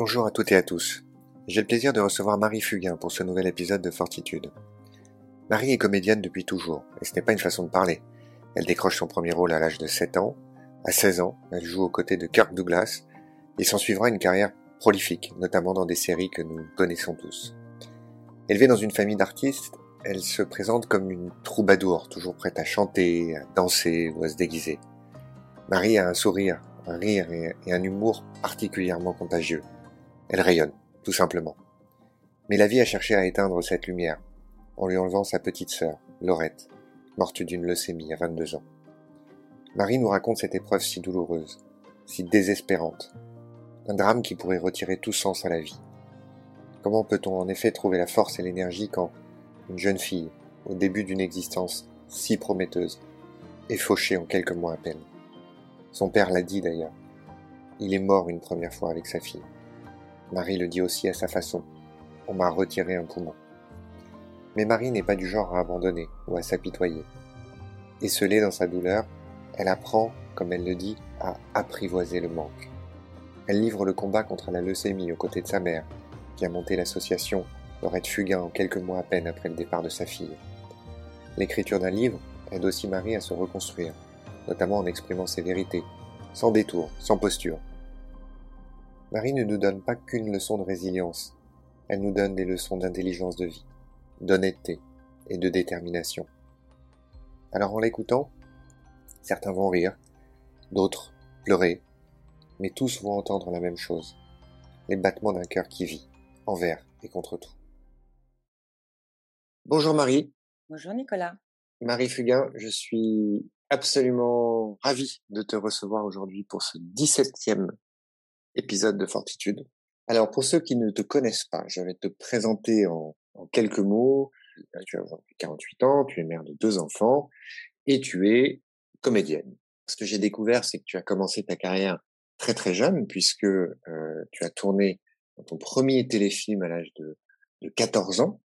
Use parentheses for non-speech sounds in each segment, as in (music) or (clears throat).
Bonjour à toutes et à tous. J'ai le plaisir de recevoir Marie Fugain pour ce nouvel épisode de Fortitude. Marie est comédienne depuis toujours, et ce n'est pas une façon de parler. Elle décroche son premier rôle à l'âge de 7 ans. À 16 ans, elle joue aux côtés de Kirk Douglas, et s'en suivra une carrière prolifique, notamment dans des séries que nous connaissons tous. Élevée dans une famille d'artistes, elle se présente comme une troubadour, toujours prête à chanter, à danser ou à se déguiser. Marie a un sourire, un rire et un humour particulièrement contagieux. Elle rayonne, tout simplement. Mais la vie a cherché à éteindre cette lumière, en lui enlevant sa petite sœur, Laurette, morte d'une leucémie à 22 ans. Marie nous raconte cette épreuve si douloureuse, si désespérante, un drame qui pourrait retirer tout sens à la vie. Comment peut-on en effet trouver la force et l'énergie quand une jeune fille, au début d'une existence si prometteuse, est fauchée en quelques mois à peine? Son père l'a dit d'ailleurs. Il est mort une première fois avec sa fille. Marie le dit aussi à sa façon. On m'a retiré un poumon. Mais Marie n'est pas du genre à abandonner ou à s'apitoyer. Esselée dans sa douleur, elle apprend, comme elle le dit, à apprivoiser le manque. Elle livre le combat contre la leucémie aux côtés de sa mère, qui a monté l'association Lorette Fugain en quelques mois à peine après le départ de sa fille. L'écriture d'un livre aide aussi Marie à se reconstruire, notamment en exprimant ses vérités, sans détour, sans posture, Marie ne nous donne pas qu'une leçon de résilience, elle nous donne des leçons d'intelligence de vie, d'honnêteté et de détermination. Alors en l'écoutant, certains vont rire, d'autres pleurer, mais tous vont entendre la même chose, les battements d'un cœur qui vit, envers et contre tout. Bonjour Marie. Bonjour Nicolas. Marie Fugain, je suis absolument ravi de te recevoir aujourd'hui pour ce 17e épisode de Fortitude. Alors, pour ceux qui ne te connaissent pas, je vais te présenter en, quelques mots. Tu as 48 ans, tu es mère de deux enfants et tu es comédienne. Ce que j'ai découvert, c'est que tu as commencé ta carrière très très jeune puisque euh, tu as tourné ton premier téléfilm à l'âge de, 14 ans.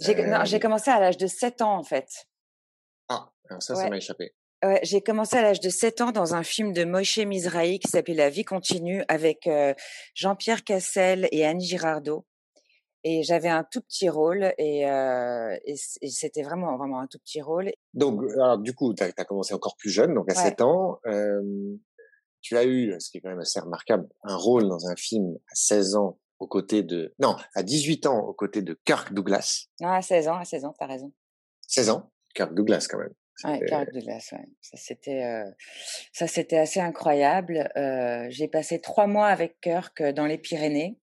J'ai euh, commencé à l'âge de 7 ans en fait. Ah, alors ça, ça m'a échappé j'ai commencé à l'âge de 7 ans dans un film de Moshe Mizrahi qui s'appelait La vie continue avec Jean-Pierre Cassel et Annie Girardot. Et j'avais un tout petit rôle et, c'était vraiment vraiment un tout petit rôle. Donc, alors, du coup, tu as, commencé encore plus jeune, donc à 7 ans. tu as eu, ce qui est quand même assez remarquable, un rôle dans un film à 16 ans aux côtés de... Non, à 18 ans aux côtés de Kirk Douglas. Non, à 16 ans, à 16 ans, t'as raison. 16 ans Kirk Douglas quand même. Ouais, Kirk Douglas, ouais. Ça c'était, euh, ça c'était assez incroyable. Euh, j'ai passé trois mois avec Kirk dans les Pyrénées.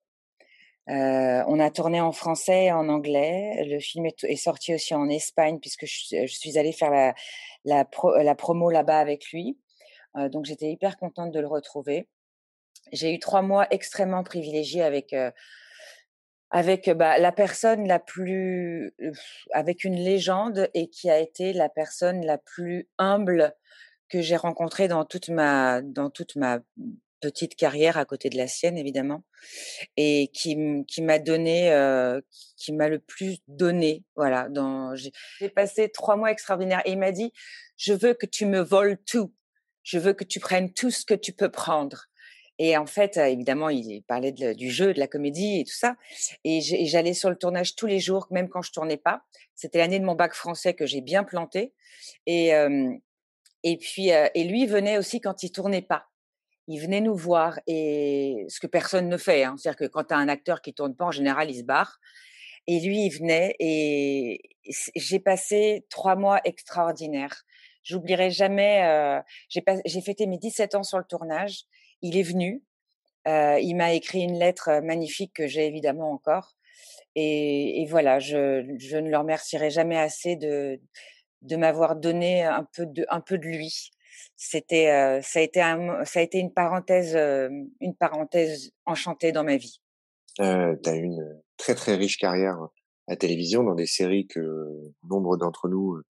Euh, on a tourné en français et en anglais. Le film est, est sorti aussi en Espagne puisque je, je suis allée faire la, la, pro, la promo là-bas avec lui. Euh, donc j'étais hyper contente de le retrouver. J'ai eu trois mois extrêmement privilégiés avec avec bah, la personne la plus, avec une légende et qui a été la personne la plus humble que j'ai rencontrée dans toute ma, dans toute ma petite carrière à côté de la sienne évidemment et qui qui m'a donné euh, qui m'a le plus donné voilà dans j'ai passé trois mois extraordinaires et il m'a dit je veux que tu me voles tout. Je veux que tu prennes tout ce que tu peux prendre et en fait, évidemment, il parlait du jeu, de la comédie et tout ça. Et j'allais sur le tournage tous les jours, même quand je tournais pas. C'était l'année de mon bac français que j'ai bien planté. Et et puis et lui venait aussi quand il tournait pas. Il venait nous voir et ce que personne ne fait. Hein. C'est-à-dire que quand tu as un acteur qui tourne pas, en général, il se barre. Et lui, il venait et j'ai passé trois mois extraordinaires. J'oublierai jamais. J'ai fêté mes 17 ans sur le tournage il est venu, il m'a écrit une lettre magnifique que j'ai évidemment encore. Et, voilà, je, ne le remercierai jamais assez de, m'avoir donné un peu de, lui. C'était, ça a été une parenthèse, une parenthèse enchantée dans ma vie. Tu as une très très riche carrière à télévision dans des séries que nombre d'entre nous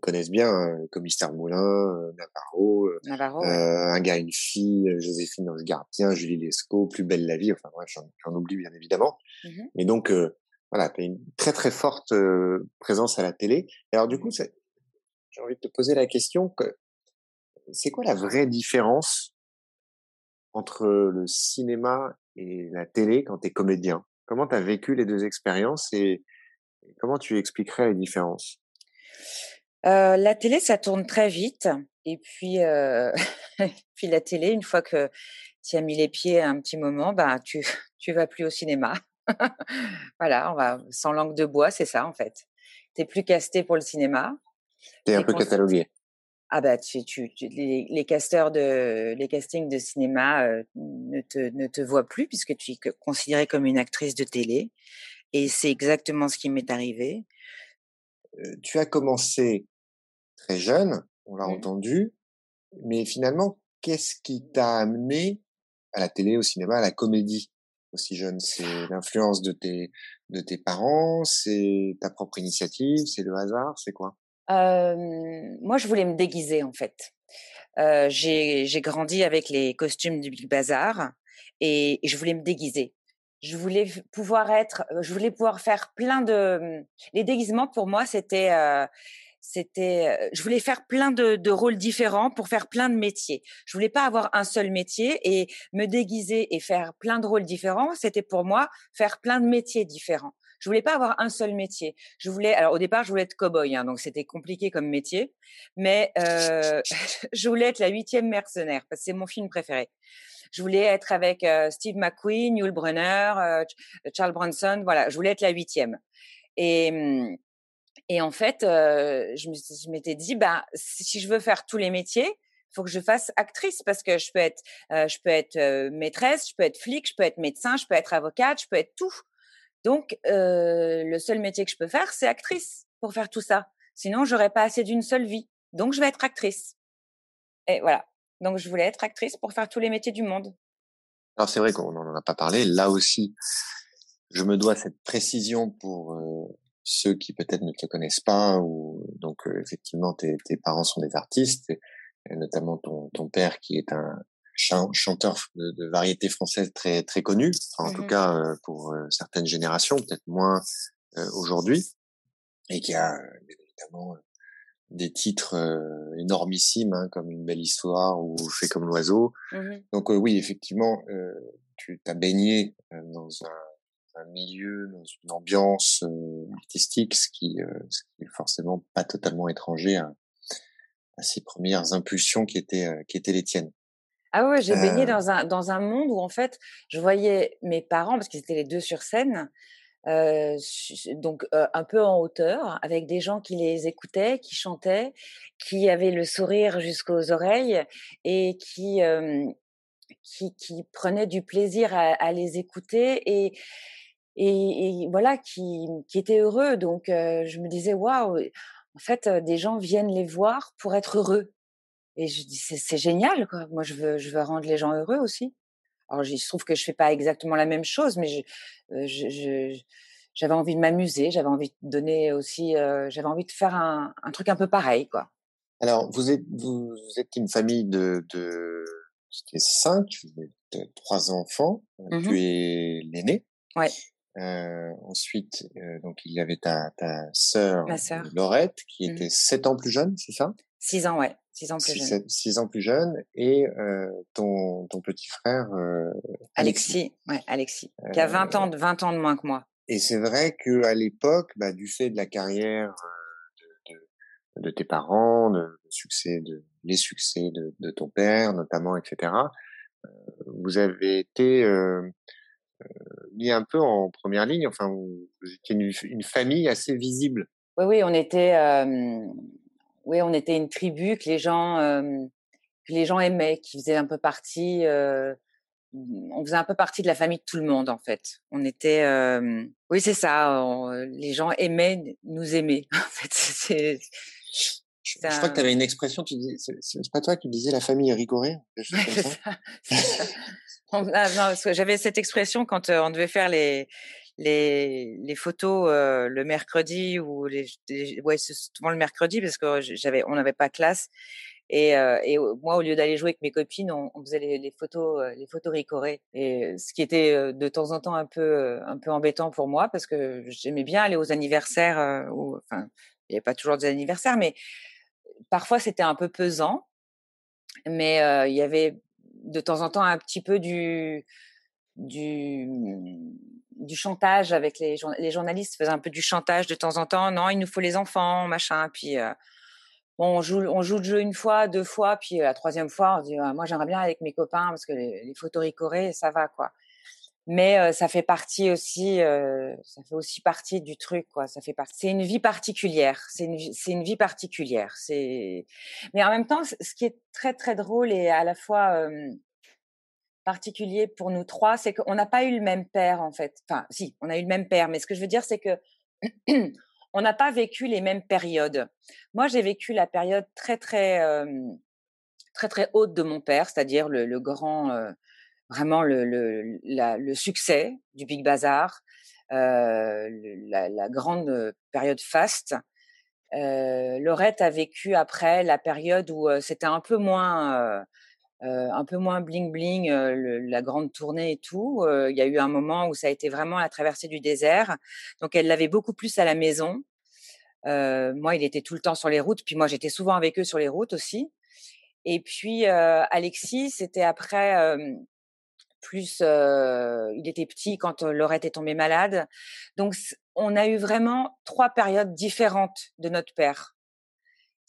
connaissent bien, hein, comme Moulin, euh, Navarro, euh, Navarro euh, un gars, une fille, Joséphine Ange Gardien, Julie Lescaut, Plus belle la vie, enfin bref, j'en oublie bien évidemment. Mmh Mais donc, voilà, tu as une très très forte présence à la télé. Et alors du coup, j'ai envie de te poser la question, que c'est quoi la vraie différence entre le cinéma et la télé quand tu es comédien? Comment tu as vécu les deux expériences et comment tu expliquerais les différences? Euh, La télé, ça tourne très vite. Et puis, euh, (laughs) puis la télé, une fois que tu as mis les pieds un petit moment, bah, tu (laughs) tu vas plus au cinéma. (laughs) voilà, on va sans langue de bois, c'est ça en fait. T'es plus casté pour le cinéma. T'es un peu catalogué. Ah bah tu, tu, les, les, casteurs de les castings de cinéma euh, ne te ne te voient plus puisque tu es considérée comme une actrice de télé et c'est exactement ce qui m'est arrivé. Euh, tu as commencé très jeune, on l'a mmh. entendu, mais finalement qu'est-ce qui t'a amené à la télé, au cinéma, à la comédie aussi jeune? C'est l'influence de tes de tes parents, c'est ta propre initiative, c'est le hasard, c'est quoi? Moi, je voulais me déguiser en fait. Euh, j'ai grandi avec les costumes du Big Bazar et, je voulais me déguiser. Je voulais pouvoir être, je voulais pouvoir faire plein de. Les déguisements pour moi, c'était, c'était, je voulais faire plein de, de, rôles différents pour faire plein de métiers. Je voulais pas avoir un seul métier et me déguiser et faire plein de rôles différents. C'était pour moi faire plein de métiers différents. Je voulais pas avoir un seul métier. Je voulais, alors au départ, je voulais être cow-boy, hein, donc c'était compliqué comme métier, mais euh, (laughs) je voulais être la huitième mercenaire parce que c'est mon film préféré. Je voulais être avec euh, Steve McQueen, Yul Brunner, euh, Charles Bronson, voilà, je voulais être la huitième. Et mmh, et en fait, euh, je m'étais dit, bah si je veux faire tous les métiers, faut que je fasse actrice parce que je peux être, euh, je peux être euh, maîtresse, je peux être flic, je peux être médecin, je peux être avocate, je peux être tout. Donc, euh, le seul métier que je peux faire, c'est actrice pour faire tout ça. Sinon, j'aurais pas assez d'une seule vie. Donc, je vais être actrice. Et voilà. Donc, je voulais être actrice pour faire tous les métiers du monde. Alors, c'est vrai qu'on n'en a pas parlé. Là aussi, je me dois cette précision pour ceux qui peut-être ne te connaissent pas. Ou donc, euh, effectivement, tes, tes, parents sont des artistes, et notamment ton, ton père qui est un, chanteur de, de, variété française très très connu, en tout mmh cas euh, pour euh, certaines générations, peut-être moins euh, aujourd'hui, et qui a évidemment des titres énormissimes hein, comme Une belle histoire ou Fait comme l'oiseau. Mmh Donc oui, effectivement, tu t'as baigné dans un, un, milieu, dans une ambiance artistique, ce qui, ce qui est forcément pas totalement étranger à, à ces premières impulsions qui étaient qui étaient les tiennes. Ah ouais, j'ai baigné dans un dans un monde où en fait, je voyais mes parents parce qu'ils étaient les deux sur scène, euh, donc euh, un peu en hauteur, avec des gens qui les écoutaient, qui chantaient, qui avaient le sourire jusqu'aux oreilles et qui euh, qui, qui prenaient du plaisir à, à les écouter et et, et, voilà qui qui étaient heureux. Donc je me disais waouh, en fait, des gens viennent les voir pour être heureux. Et je dis c'est génial quoi. Moi je veux je veux rendre les gens heureux aussi. Alors il se trouve que je fais pas exactement la même chose, mais je, euh, je, j'avais envie de m'amuser, j'avais envie de donner aussi, euh, j'avais envie de faire un, un, truc un peu pareil quoi. Alors vous êtes vous, êtes une famille de de c'était cinq, trois enfants. Mmh tu es l'aîné. Ouais. Euh, ensuite, euh, donc il y avait ta, ta sœur, Laurette, qui mmh était sept ans plus jeune, c'est ça? Six ans, ouais. Six ans plus jeune. Six ans plus jeune. Et euh, ton, ton petit frère euh, Alexis. ouais, Alexis, qui a 20 ans, 20 ans de moins que moi. Et c'est vrai que à l'époque, bah, du fait de la carrière de, de, de tes parents, de, de, succès, de les succès de, de ton père, notamment, etc. vous avez été mis un peu en première ligne. Enfin, vous, étiez une, une, famille assez visible. Oui, oui, on était, euh, oui, on était une tribu que les gens, euh, que les gens aimaient, qui faisait un peu partie. Euh, on faisait un peu partie de la famille de tout le monde en fait. On était, oui, c'est ça. les gens aimaient nous aimer. (laughs) En fait, c'est. Je, crois que tu avais une expression, tu dis, c'est pas toi qui disais la famille rigorée (laughs) Ah, j'avais cette expression quand euh, on devait faire les les, les photos euh, le mercredi ou les, ouais souvent le mercredi parce que j'avais on n'avait pas classe. Et, euh, et moi au lieu d'aller jouer avec mes copines on, faisait les, les, photos les photos ricorées. Et ce qui était de temps en temps un peu un peu embêtant pour moi parce que j'aimais bien aller aux anniversaires ou enfin il n'y avait pas toujours des anniversaires mais parfois c'était un peu pesant. Mais il y avait de temps en temps un petit peu du du du chantage avec les, les journalistes faisaient un peu du chantage de temps en temps. Non, il nous faut les enfants, machin. Puis bon, on joue, on joue le jeu une fois, deux fois, puis la troisième fois, on dit «Ah, moi j'aimerais bien avec mes copains parce que les, les photos ricorées, ça va quoi. Mais ça fait partie aussi, ça fait aussi partie du truc quoi. Ça fait partie. C'est une vie particulière. C'est une, c'est une vie particulière. C'est. Mais en même temps, ce qui est très très drôle et à la fois particulier pour nous trois, c'est qu'on n'a pas eu le même père en fait. Enfin, si, on a eu le même père, mais ce que je veux dire, c'est que (clears throat) on n'a pas vécu les mêmes périodes. Moi, j'ai vécu la période très très très très haute de mon père, c'est-à-dire le, grand, vraiment le, le, succès du Big Bazar, euh, la, grande période faste. Euh, Laurette a vécu après la période où c'était un peu moins euh, un peu moins bling bling, euh, la grande tournée et tout. Euh, il y a eu un moment où ça a été vraiment la traversée du désert. Donc elle l'avait beaucoup plus à la maison. moi, il était tout le temps sur les routes, puis moi j'étais souvent avec eux sur les routes aussi. Et puis Alexis, c'était après plus il était petit quand Laurette est tombée malade. Donc on a eu vraiment trois périodes différentes de notre père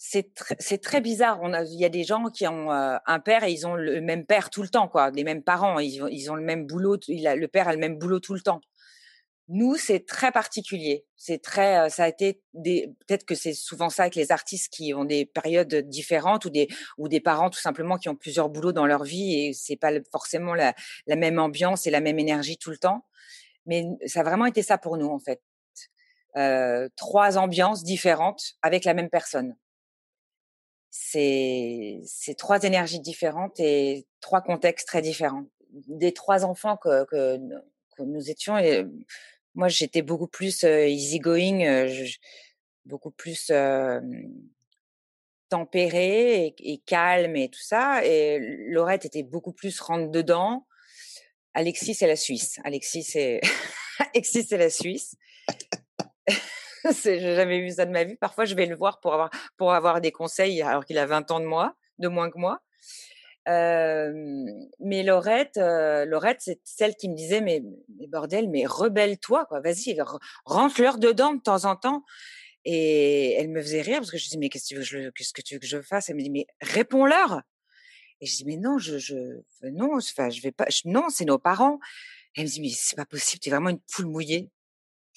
c'est très, très bizarre. On a, il y a des gens qui ont euh, un père et ils ont le même père tout le temps, quoi, les mêmes parents. Ils, ils ont le même boulot. Il a, le père a le même boulot tout le temps. Nous, c'est très particulier. C'est très, ça a été des, peut-être que c'est souvent ça avec les artistes qui ont des périodes différentes ou des, ou des parents tout simplement qui ont plusieurs boulots dans leur vie et c'est pas forcément la, la même ambiance et la même énergie tout le temps. Mais ça a vraiment été ça pour nous, en fait. Euh, trois ambiances différentes avec la même personne c'est c'est trois énergies différentes et trois contextes très différents. Des trois enfants que, que, que nous étions, et moi j'étais beaucoup plus easygoing, beaucoup plus tempérée et, et, calme et tout ça. Et Laurette était beaucoup plus rentre dedans. Alexis c'est la Suisse. Alexis c'est (laughs) Alexis c'est la Suisse. (laughs) J'ai jamais vu ça de ma vie. Parfois, je vais le voir pour avoir, pour avoir des conseils alors qu'il a 20 ans de moi, de moins que moi. Euh, mais Laurette, euh, Laurette, c'est celle qui me disait mais, mais bordel, mais rebelle-toi quoi, vas-y, rentre-leur dedans de temps en temps. Et elle me faisait rire parce que je dis mais qu'est-ce que tu veux, je, qu'est-ce que tu veux que je fasse? Elle me dit mais réponds-leur. Et je dis mais non, je, je non, enfin je vais pas, non, c'est nos parents. Elle me dit mais c'est pas possible, tu es vraiment une poule mouillée.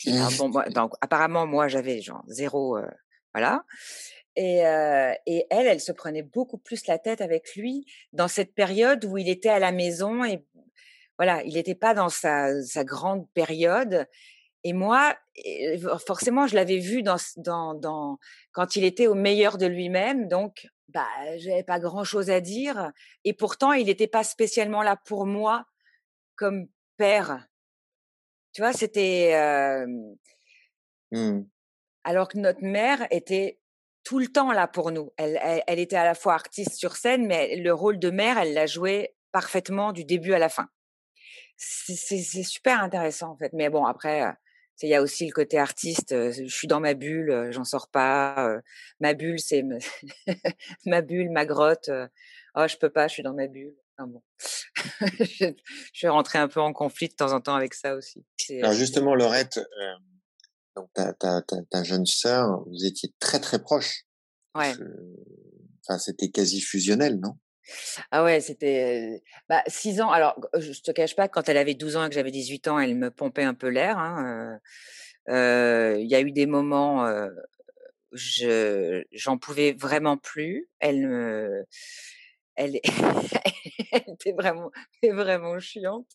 Ah bon, (laughs) donc apparemment moi j'avais genre zéro, euh, voilà. Et, euh, et elle, elle se prenait beaucoup plus la tête avec lui dans cette période où il était à la maison et voilà, il n'était pas dans sa, sa grande période. Et moi, forcément, je l'avais vu dans, dans, dans, quand il était au meilleur de lui-même, donc bah, j'avais pas grand-chose à dire. Et pourtant, il n'était pas spécialement là pour moi comme père. Tu vois, c'était. Mmh. Alors que notre mère était tout le temps là pour nous. Elle, elle, était à la fois artiste sur scène, mais le rôle de mère, elle l'a joué parfaitement du début à la fin. C'est super intéressant en fait. Mais bon, après, il y a aussi le côté artiste. Je suis dans ma bulle, j'en sors pas. Ma bulle, c'est ma (laughs) bulle, ma grotte. Oh, je peux pas, je suis dans ma bulle. Bon. (laughs) je, suis rentrée un peu en conflit de temps en temps avec ça aussi. Alors justement, Laurette, euh, donc ta, ta, ta, jeune sœur, vous étiez très très proches. Ouais. Enfin, c'était quasi fusionnel, non? Ah ouais, c'était bah, 6 ans. Alors, je te cache pas, quand elle avait 12 ans et que j'avais 18 ans, elle me pompait un peu l'air. Hein. Euh, il y a eu des moments, euh, je j'en pouvais vraiment plus. Elle me elle, (laughs) elle était vraiment, vraiment chiante.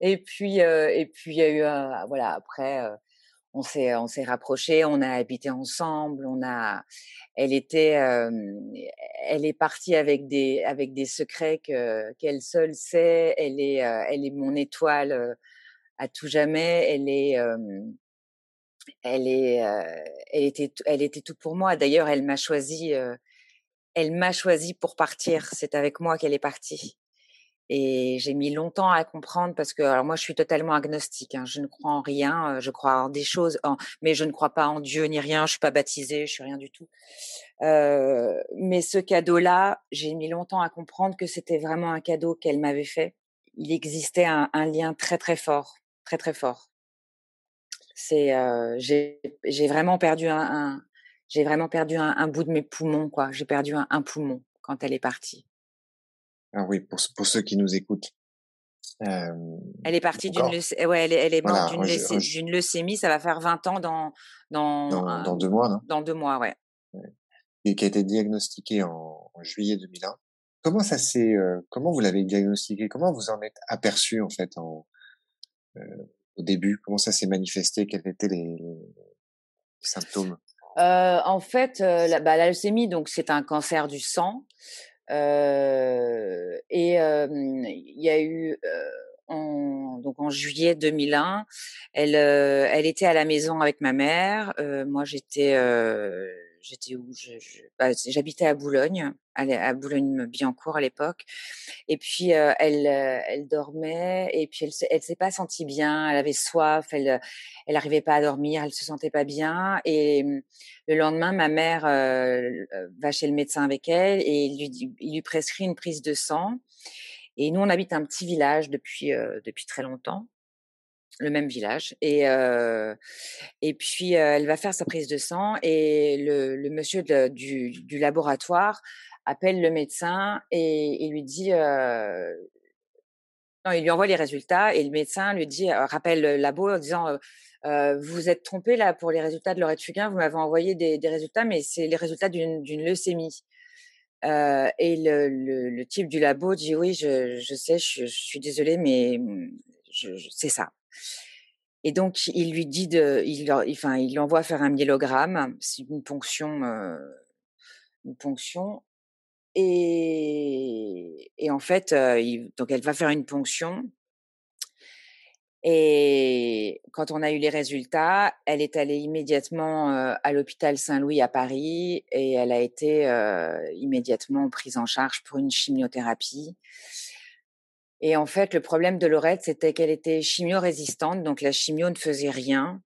Et puis, euh, et puis il y a eu, un, voilà, après, on s'est, on rapprochés, on a habité ensemble, on a, elle était, elle est partie avec des, avec des secrets que qu'elle seule sait. Elle est, elle est mon étoile à tout jamais. Elle est, elle est, elle était, elle était tout pour moi. D'ailleurs, elle m'a choisi elle m'a choisi pour partir. C'est avec moi qu'elle est partie. Et j'ai mis longtemps à comprendre parce que alors moi je suis totalement agnostique. Hein. Je ne crois en rien. Euh, je crois en des choses, mais je ne crois pas en Dieu ni rien. Je suis pas baptisée. Je suis rien du tout. Euh, mais ce cadeau-là, j'ai mis longtemps à comprendre que c'était vraiment un cadeau qu'elle m'avait fait. il existait un, lien très très fort, très très fort. C'est, j'ai vraiment perdu un, j'ai vraiment perdu un, bout de mes poumons, quoi. J'ai perdu un, poumon quand elle est partie. Ah oui, pour, pour ceux qui nous écoutent. elle est partie d'une ouais, elle, elle est morte d'une leucémie. Ça va faire 20 ans dans dans, dans, deux mois, non? Dans deux mois, ouais. Et qui a été diagnostiquée en, juillet 2001. Comment ça s'est, comment vous l'avez diagnostiqué Comment vous en êtes aperçu en fait en, au début? Comment ça s'est manifesté? Quels étaient les symptômes? Euh, en fait, euh, la, bah, la, leucémie, donc c'est un cancer du sang. Euh, et il y a eu en, donc en juillet 2001, elle, elle était à la maison avec ma mère. moi, j'étais j'étais où bah, J'habitais à Boulogne, à, Boulogne-Billancourt à l'époque. Et puis elle, elle dormait et puis elle, elle s'est pas sentie bien. Elle avait soif, elle, elle n'arrivait pas à dormir, elle se sentait pas bien. Et mmh, le lendemain, ma mère va chez le médecin avec elle et il lui, il lui prescrit une prise de sang. Et nous, on habite un petit village depuis depuis très longtemps le même village. Et, et puis, elle va faire sa prise de sang et le, monsieur du, laboratoire appelle le médecin et, et lui dit... non, il lui envoie les résultats et le médecin lui dit, rappelle le labo en disant... vous êtes trompé là pour les résultats de Laurette Fugain, vous m'avez envoyé des, résultats, mais c'est les résultats d'une leucémie. Et le, type du labo dit oui, je, sais, je, suis désolée, mais mmh, c'est ça. Et donc, il lui dit de, il, enfin, il faire un myélogramme, c'est une ponction, euh, une ponction. Et, en fait, euh, donc elle va faire une ponction. Et quand on a eu les résultats, elle est allée immédiatement euh, à l'hôpital Saint-Louis à Paris et elle a été immédiatement prise en charge pour une chimiothérapie. Et en fait, le problème de Laurette, c'était qu'elle était chimio-résistante, donc la chimio ne faisait rien.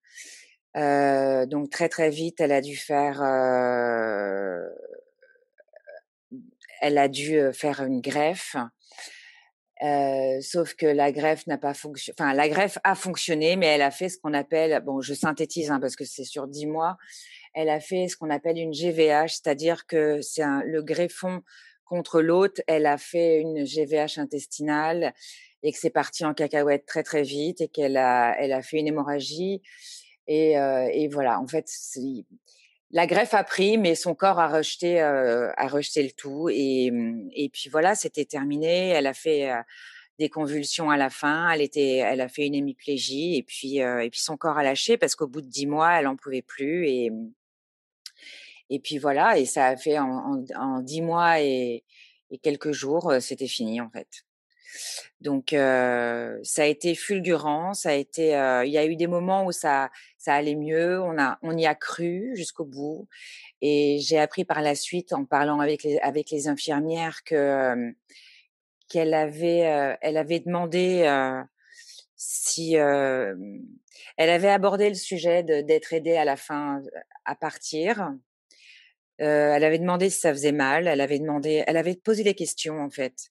Euh, donc très très vite, elle a dû faire, euh, elle a dû faire une greffe. Euh, sauf que la greffe n'a pas fonctionné. Enfin, la greffe a fonctionné, mais elle a fait ce qu'on appelle, bon, je synthétise hein, parce que c'est sur dix mois. Elle a fait ce qu'on appelle une GVH, c'est-à-dire que c'est le greffon contre l'autre, elle a fait une GVH intestinale et que c'est parti en cacahuète très très vite et qu'elle a, elle a fait une hémorragie. Et, euh, et voilà, en fait, la greffe a pris, mais son corps a rejeté, euh, a rejeté le tout. Et, et puis voilà, c'était terminé. Elle a fait euh, des convulsions à la fin. Elle était, elle a fait une hémiplégie et puis, et puis son corps a lâché parce qu'au bout de dix mois, elle en pouvait plus et et puis voilà, et ça a fait en, dix mois et, quelques jours, c'était fini en fait. Donc ça a été fulgurant, ça a été, il y a eu des moments où ça, ça allait mieux, on a, on y a cru jusqu'au bout, et j'ai appris par la suite en parlant avec les, avec les infirmières que qu'elle avait, elle avait demandé si elle avait abordé le sujet d'être aidée à la fin à partir euh, elle avait demandé si ça faisait mal. Elle avait demandé, elle avait posé des questions en fait,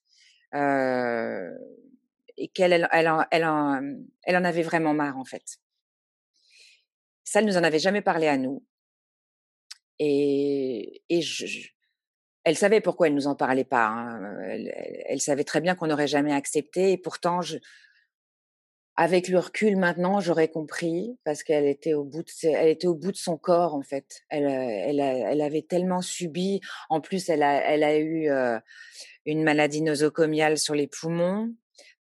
euh, et qu'elle, elle, elle, en, elle, en, avait vraiment marre en fait. Ça, elle nous en avait jamais parlé à nous. Et, et je, elle savait pourquoi elle nous en parlait pas. Hein. Elle, savait très bien qu'on n'aurait jamais accepté. Et pourtant, je, avec le recul maintenant, j'aurais compris parce qu'elle était au bout de son corps en fait. Elle euh, elle, avait tellement subi. En plus, elle a eu euh, une maladie nosocomiale sur les poumons.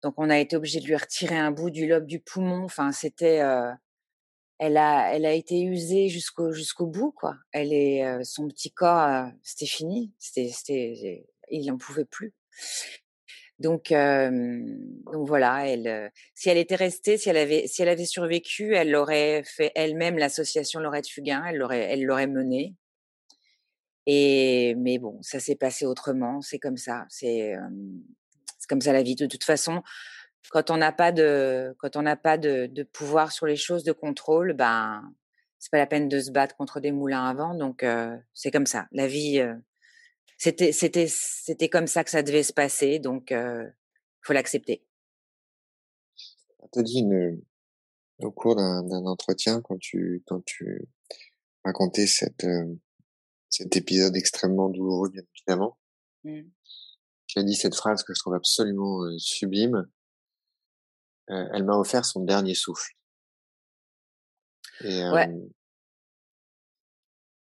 Donc on a été obligé de lui retirer un bout du lobe du poumon. Enfin, c'était euh, elle a été usée jusqu'au bout son petit corps c'était fini. Il n'en pouvait plus. Donc, donc voilà, elle, si elle était restée, si elle avait, si elle avait survécu, elle aurait fait elle-même l'association Laurette Fugain, elle l'aurait, elle l'aurait menée. Et mais bon, ça s'est passé autrement, c'est comme ça, c'est c'est comme ça la vie. De toute façon, quand on n'a pas de, quand on n'a pas de, de, pouvoir sur les choses, de contrôle, ben c'est pas la peine de se battre contre des moulins à vent. Donc c'est comme ça, la vie c'était c'était c'était comme ça que ça devait se passer, donc euh, faut l'accepter. te dit une, au cours d'un entretien quand tu quand tu racontais cette cet épisode extrêmement douloureux bien évidemment. Mmh. Tu as dit cette phrase que je trouve absolument sublime. elle m'a offert son dernier souffle. Et, ouais.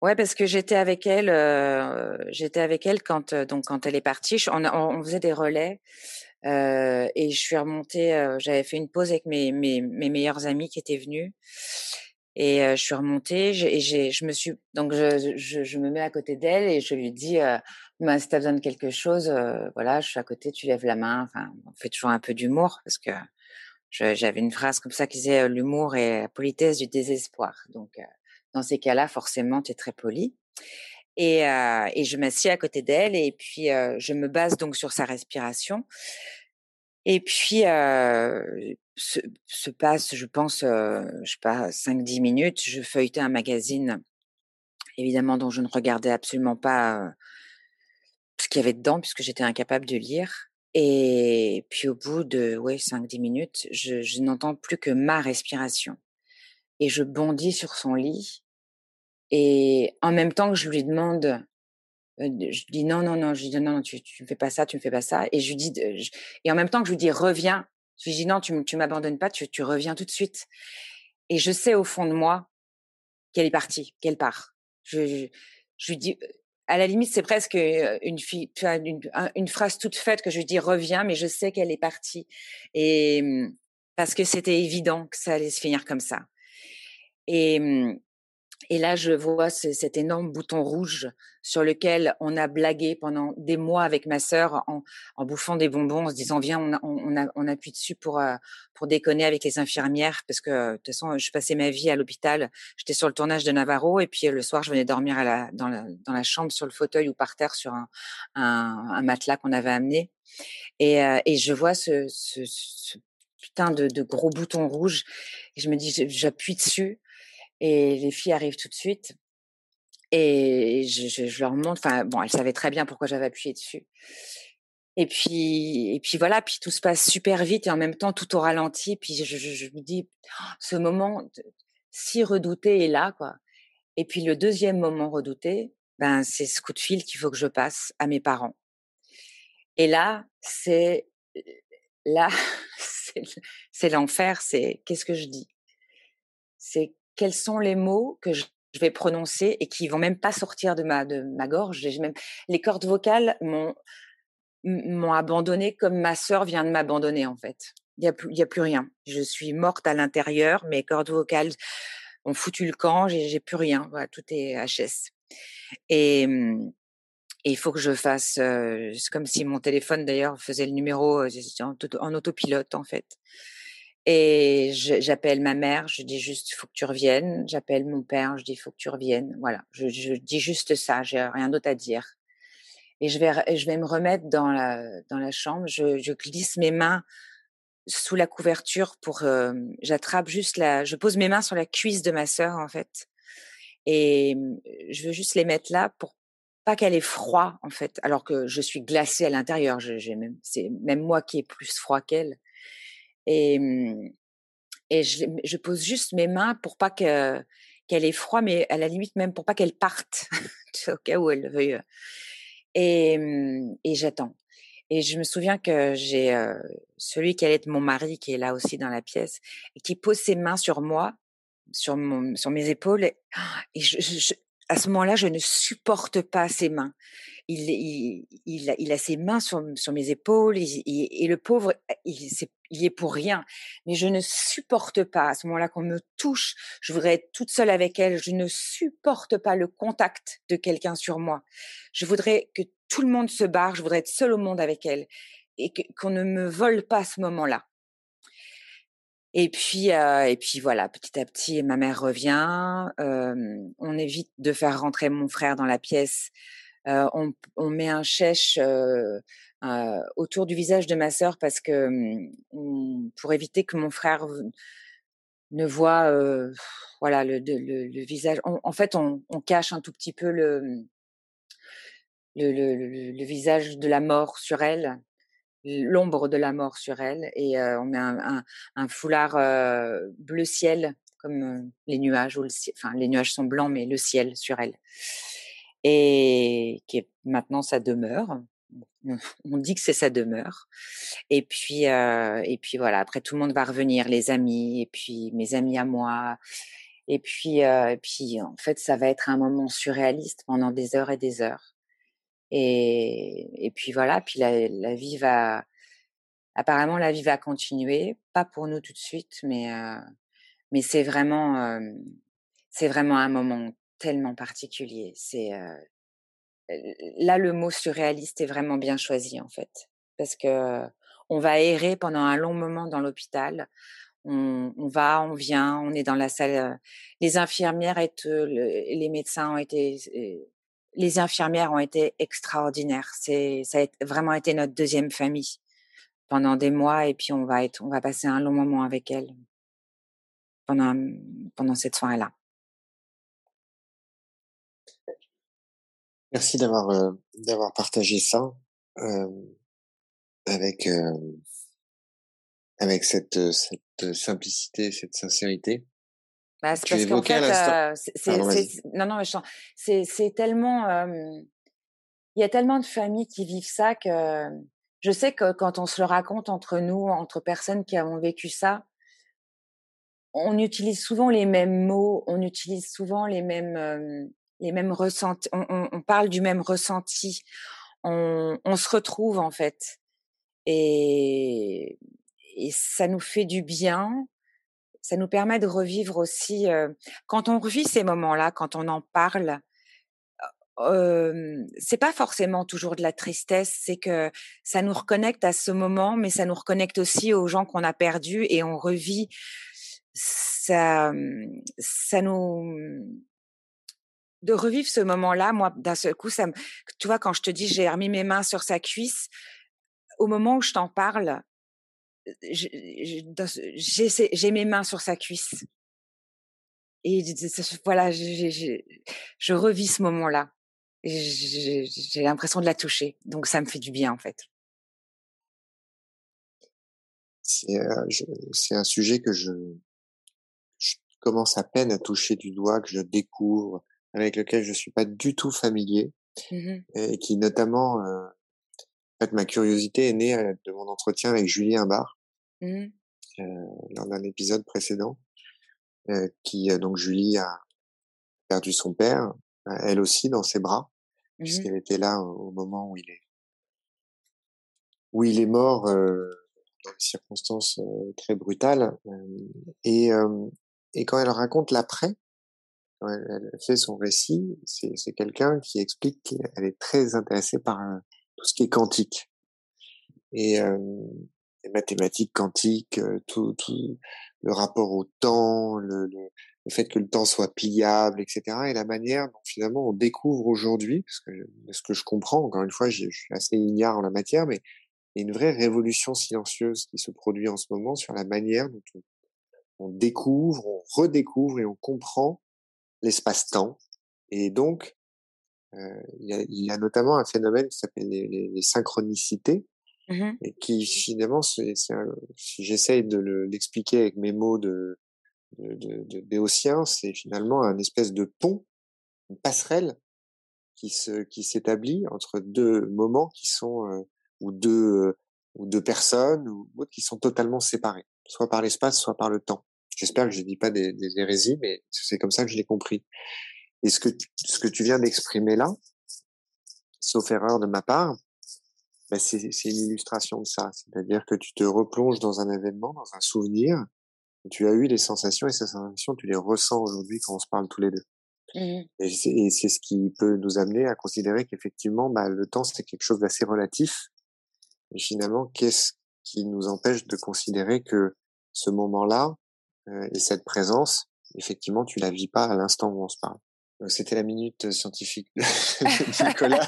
Ouais, parce que j'étais avec elle, j'étais avec elle quand donc quand elle est partie. On, faisait des relais euh, et je suis remontée. J'avais fait une pause avec mes, mes, mes meilleurs amis qui étaient venus. Et je suis remontée et j'ai, je me suis donc je, je, me mets à côté d'elle et je lui dis euh, bah, si t'as besoin de quelque chose, voilà, je suis à côté, tu lèves la main. Enfin, on fait toujours un peu d'humour parce que j'avais une phrase comme ça qui disait l'humour est la politesse du désespoir. Donc dans ces cas-là, forcément, tu es très poli. Et, et je m'assieds à côté d'elle et puis je me base donc sur sa respiration. Et puis se, se, passe, je pense, je sais pas, 5-10 minutes. Je feuilletais un magazine, évidemment, dont je ne regardais absolument pas ce qu'il y avait dedans puisque j'étais incapable de lire. Et puis au bout de ouais, 5-10 minutes, je n'entends plus que ma respiration. Et je bondis sur son lit et en même temps que je lui demande, je dis non, non, non, je lui dis non, tu, tu ne fais pas ça, tu ne fais pas ça. Et je lui dis, et en même temps que je lui dis reviens, je lui dis non, tu, tu m'abandonnes pas, tu, tu reviens tout de suite. Et je sais au fond de moi qu'elle est partie, qu'elle part. Je, je, lui dis, à la limite, c'est presque une, fille, une, une, phrase toute faite que je lui dis reviens, mais je sais qu'elle est partie. Et mmh, parce que c'était évident que ça allait se finir comme ça. Et, mmh, et là, je vois cet énorme bouton rouge sur lequel on a blagué pendant des mois avec ma sœur en, en bouffant des bonbons, en se disant viens, on, on, appuie dessus pour euh, pour déconner avec les infirmières parce que de toute façon, je passais ma vie à l'hôpital. J'étais sur le tournage de Navarro et puis le soir, je venais dormir à la, dans, la, dans la chambre sur le fauteuil ou par terre sur un, un, matelas qu'on avait amené. Et, euh, et je vois ce, ce, ce putain de, de gros bouton rouge et je me dis j'appuie dessus et les filles arrivent tout de suite. Et je, leur montre, enfin bon, elles savaient très bien pourquoi j'avais appuyé dessus. Et puis, et puis voilà, puis tout se passe super vite et en même temps tout au ralenti. Puis je me dis, «Oh, ce moment si redouté est là, quoi. Et puis le deuxième moment redouté, ben c'est ce coup de fil qu'il faut que je passe à mes parents. Et là, c'est là, (laughs) c'est l'enfer. C'est qu'est-ce que je dis? C'est quels sont les mots que je vais prononcer et qui vont même pas sortir de ma de ma gorge. Même les cordes vocales m'ont m'ont abandonné comme ma sœur vient de m'abandonner en fait. Il y a plus il y a plus rien. Je suis morte à l'intérieur. Mes cordes vocales ont foutu le camp. J'ai plus rien. Tout est HS. Et mmh, il faut que je fasse, c'est comme si mon téléphone d'ailleurs faisait le numéro en, en autopilote en fait. Et j'appelle ma mère, je dis juste, faut que tu reviennes. J'appelle mon père, je dis, faut que tu reviennes. Voilà, je, je dis juste ça, j'ai rien d'autre à dire. Et je vais, je vais me remettre dans la, dans la chambre. Je, je glisse mes mains sous la couverture pour, j'attrape juste la, je pose mes mains sur la cuisse de ma sœur en fait. Et je veux juste les mettre là pour pas qu'elle ait froid en fait, alors que je suis glacée à l'intérieur. J'ai même, c'est même moi qui ai plus froid qu'elle. Et, et je, je, pose juste mes mains pour pas que qu'elle ait froid, mais à la limite même pour pas qu'elle parte, (laughs) au cas où elle veuille. Et, et j'attends. Et je me souviens que j'ai celui qui allait être mon mari, qui est là aussi dans la pièce, et qui pose ses mains sur moi, sur, mon, sur mes épaules. Et, je, je, à ce moment-là, je ne supporte pas ses mains. Il, il, il, a, ses mains sur, mes épaules et, le pauvre, il, est, il est pour rien. Mais je ne supporte pas à ce moment-là qu'on me touche. Je voudrais être toute seule avec elle. Je ne supporte pas le contact de quelqu'un sur moi. Je voudrais que tout le monde se barre. Je voudrais être seule au monde avec elle et qu'on ne me vole pas à ce moment-là. Et puis, euh, et puis voilà, petit à petit, ma mère revient. Euh, on évite de faire rentrer mon frère dans la pièce. Euh, on, on, met un chèche euh, autour du visage de ma sœur parce que pour éviter que mon frère ne voit, voilà, le, le, le visage. en fait, on, cache un tout petit peu le, le, le, visage de la mort sur elle l'ombre de la mort sur elle et on met un, un, foulard bleu ciel comme les nuages ou le, enfin les nuages sont blancs mais le ciel sur elle et qui est maintenant sa demeure on dit que c'est sa demeure. Et puis, et puis voilà. Après, tout le monde va revenir, les amis, et puis mes amis à moi. Et puis, et puis, en fait, ça va être un moment surréaliste pendant des heures et des heures. Et, et puis voilà. Puis la, la, vie va, apparemment, la vie va continuer. Pas pour nous tout de suite, mais, mais c'est vraiment, c'est vraiment un moment tellement particulier. C'est là, le mot surréaliste est vraiment bien choisi, en fait. Parce que on va errer pendant un long moment dans l'hôpital. On, on, va, on vient, on est dans la salle. Les infirmières et les médecins ont été, les infirmières ont été extraordinaires. C'est, ça a vraiment été notre deuxième famille pendant des mois et puis on va être, on va passer un long moment avec elles pendant, pendant cette soirée-là. Merci d'avoir euh, d'avoir partagé ça euh, avec euh, avec cette cette simplicité, cette sincérité. Bah, c'est parce qu'en fait, c'est non non, c'est c'est tellement il y a tellement de familles qui vivent ça que je sais que quand on se le raconte entre nous, entre personnes qui ont vécu ça, on utilise souvent les mêmes mots, on utilise souvent les mêmes les mêmes ressentis, on, on, parle du même ressenti, on, on, se retrouve en fait. Et, et, ça nous fait du bien, ça nous permet de revivre aussi, euh, quand on revit ces moments-là, quand on en parle, euh, c'est pas forcément toujours de la tristesse, c'est que ça nous reconnecte à ce moment, mais ça nous reconnecte aussi aux gens qu'on a perdus et on revit. Ça, ça nous, de revivre ce moment-là, moi, d'un seul coup, ça me, tu vois, quand je te dis, j'ai remis mes mains sur sa cuisse, au moment où je t'en parle, j'ai mes mains sur sa cuisse. Et voilà, je revis ce moment-là. J'ai l'impression de la toucher. Donc, ça me fait du bien, en fait. C'est un sujet que je, je commence à peine à toucher du doigt, que je découvre avec lequel je suis pas du tout familier mmh et qui notamment, euh, fait, ma curiosité est née euh, de mon entretien avec Julie Imbard mmh. euh, lors d'un épisode précédent, euh, qui donc Julie a perdu son père, elle aussi dans ses bras, mmh puisqu'elle était là au, moment où il est où il est mort dans des circonstances très brutales et et quand elle raconte l'après elle fait son récit, c'est quelqu'un qui explique qu'elle est très intéressée par euh, tout ce qui est quantique. Et euh, les mathématiques quantiques, euh, tout, tout, le rapport au temps, le, le, le, fait que le temps soit pliable, etc. Et la manière dont finalement on découvre aujourd'hui, parce que ce que je comprends, encore une fois, je suis assez ignare en la matière, mais il y a une vraie révolution silencieuse qui se produit en ce moment sur la manière dont on, on découvre, on redécouvre et on comprend l'espace-temps. Et donc, euh, il, y a, il, y a, notamment un phénomène qui s'appelle les, les, synchronicités, mmh et qui finalement, c'est, si j'essaye de l'expliquer avec mes mots de, de, de, de béotien, c'est finalement un espèce de pont, une passerelle qui se qui s'établit entre deux moments qui sont euh, ou deux ou deux personnes ou autres qui sont totalement séparés, soit par l'espace, soit par le temps. J'espère que je dis pas des, des hérésies, mais c'est comme ça que je l'ai compris. Et ce que, ce que tu viens d'exprimer là, sauf erreur de ma part, ben c'est une illustration de ça. C'est-à-dire que tu te replonges dans un événement, dans un souvenir, tu as eu des sensations et ces sensations, tu les ressens aujourd'hui quand on se parle tous les deux. Mmh. Et c'est ce qui peut nous amener à considérer qu'effectivement, bah, le temps, c'est quelque chose d'assez relatif. Et finalement, qu'est-ce qui nous empêche de considérer que ce moment-là, euh, et cette présence, effectivement, tu la vis pas à l'instant où on se parle? C'était la minute scientifique (laughs) de Nicolas.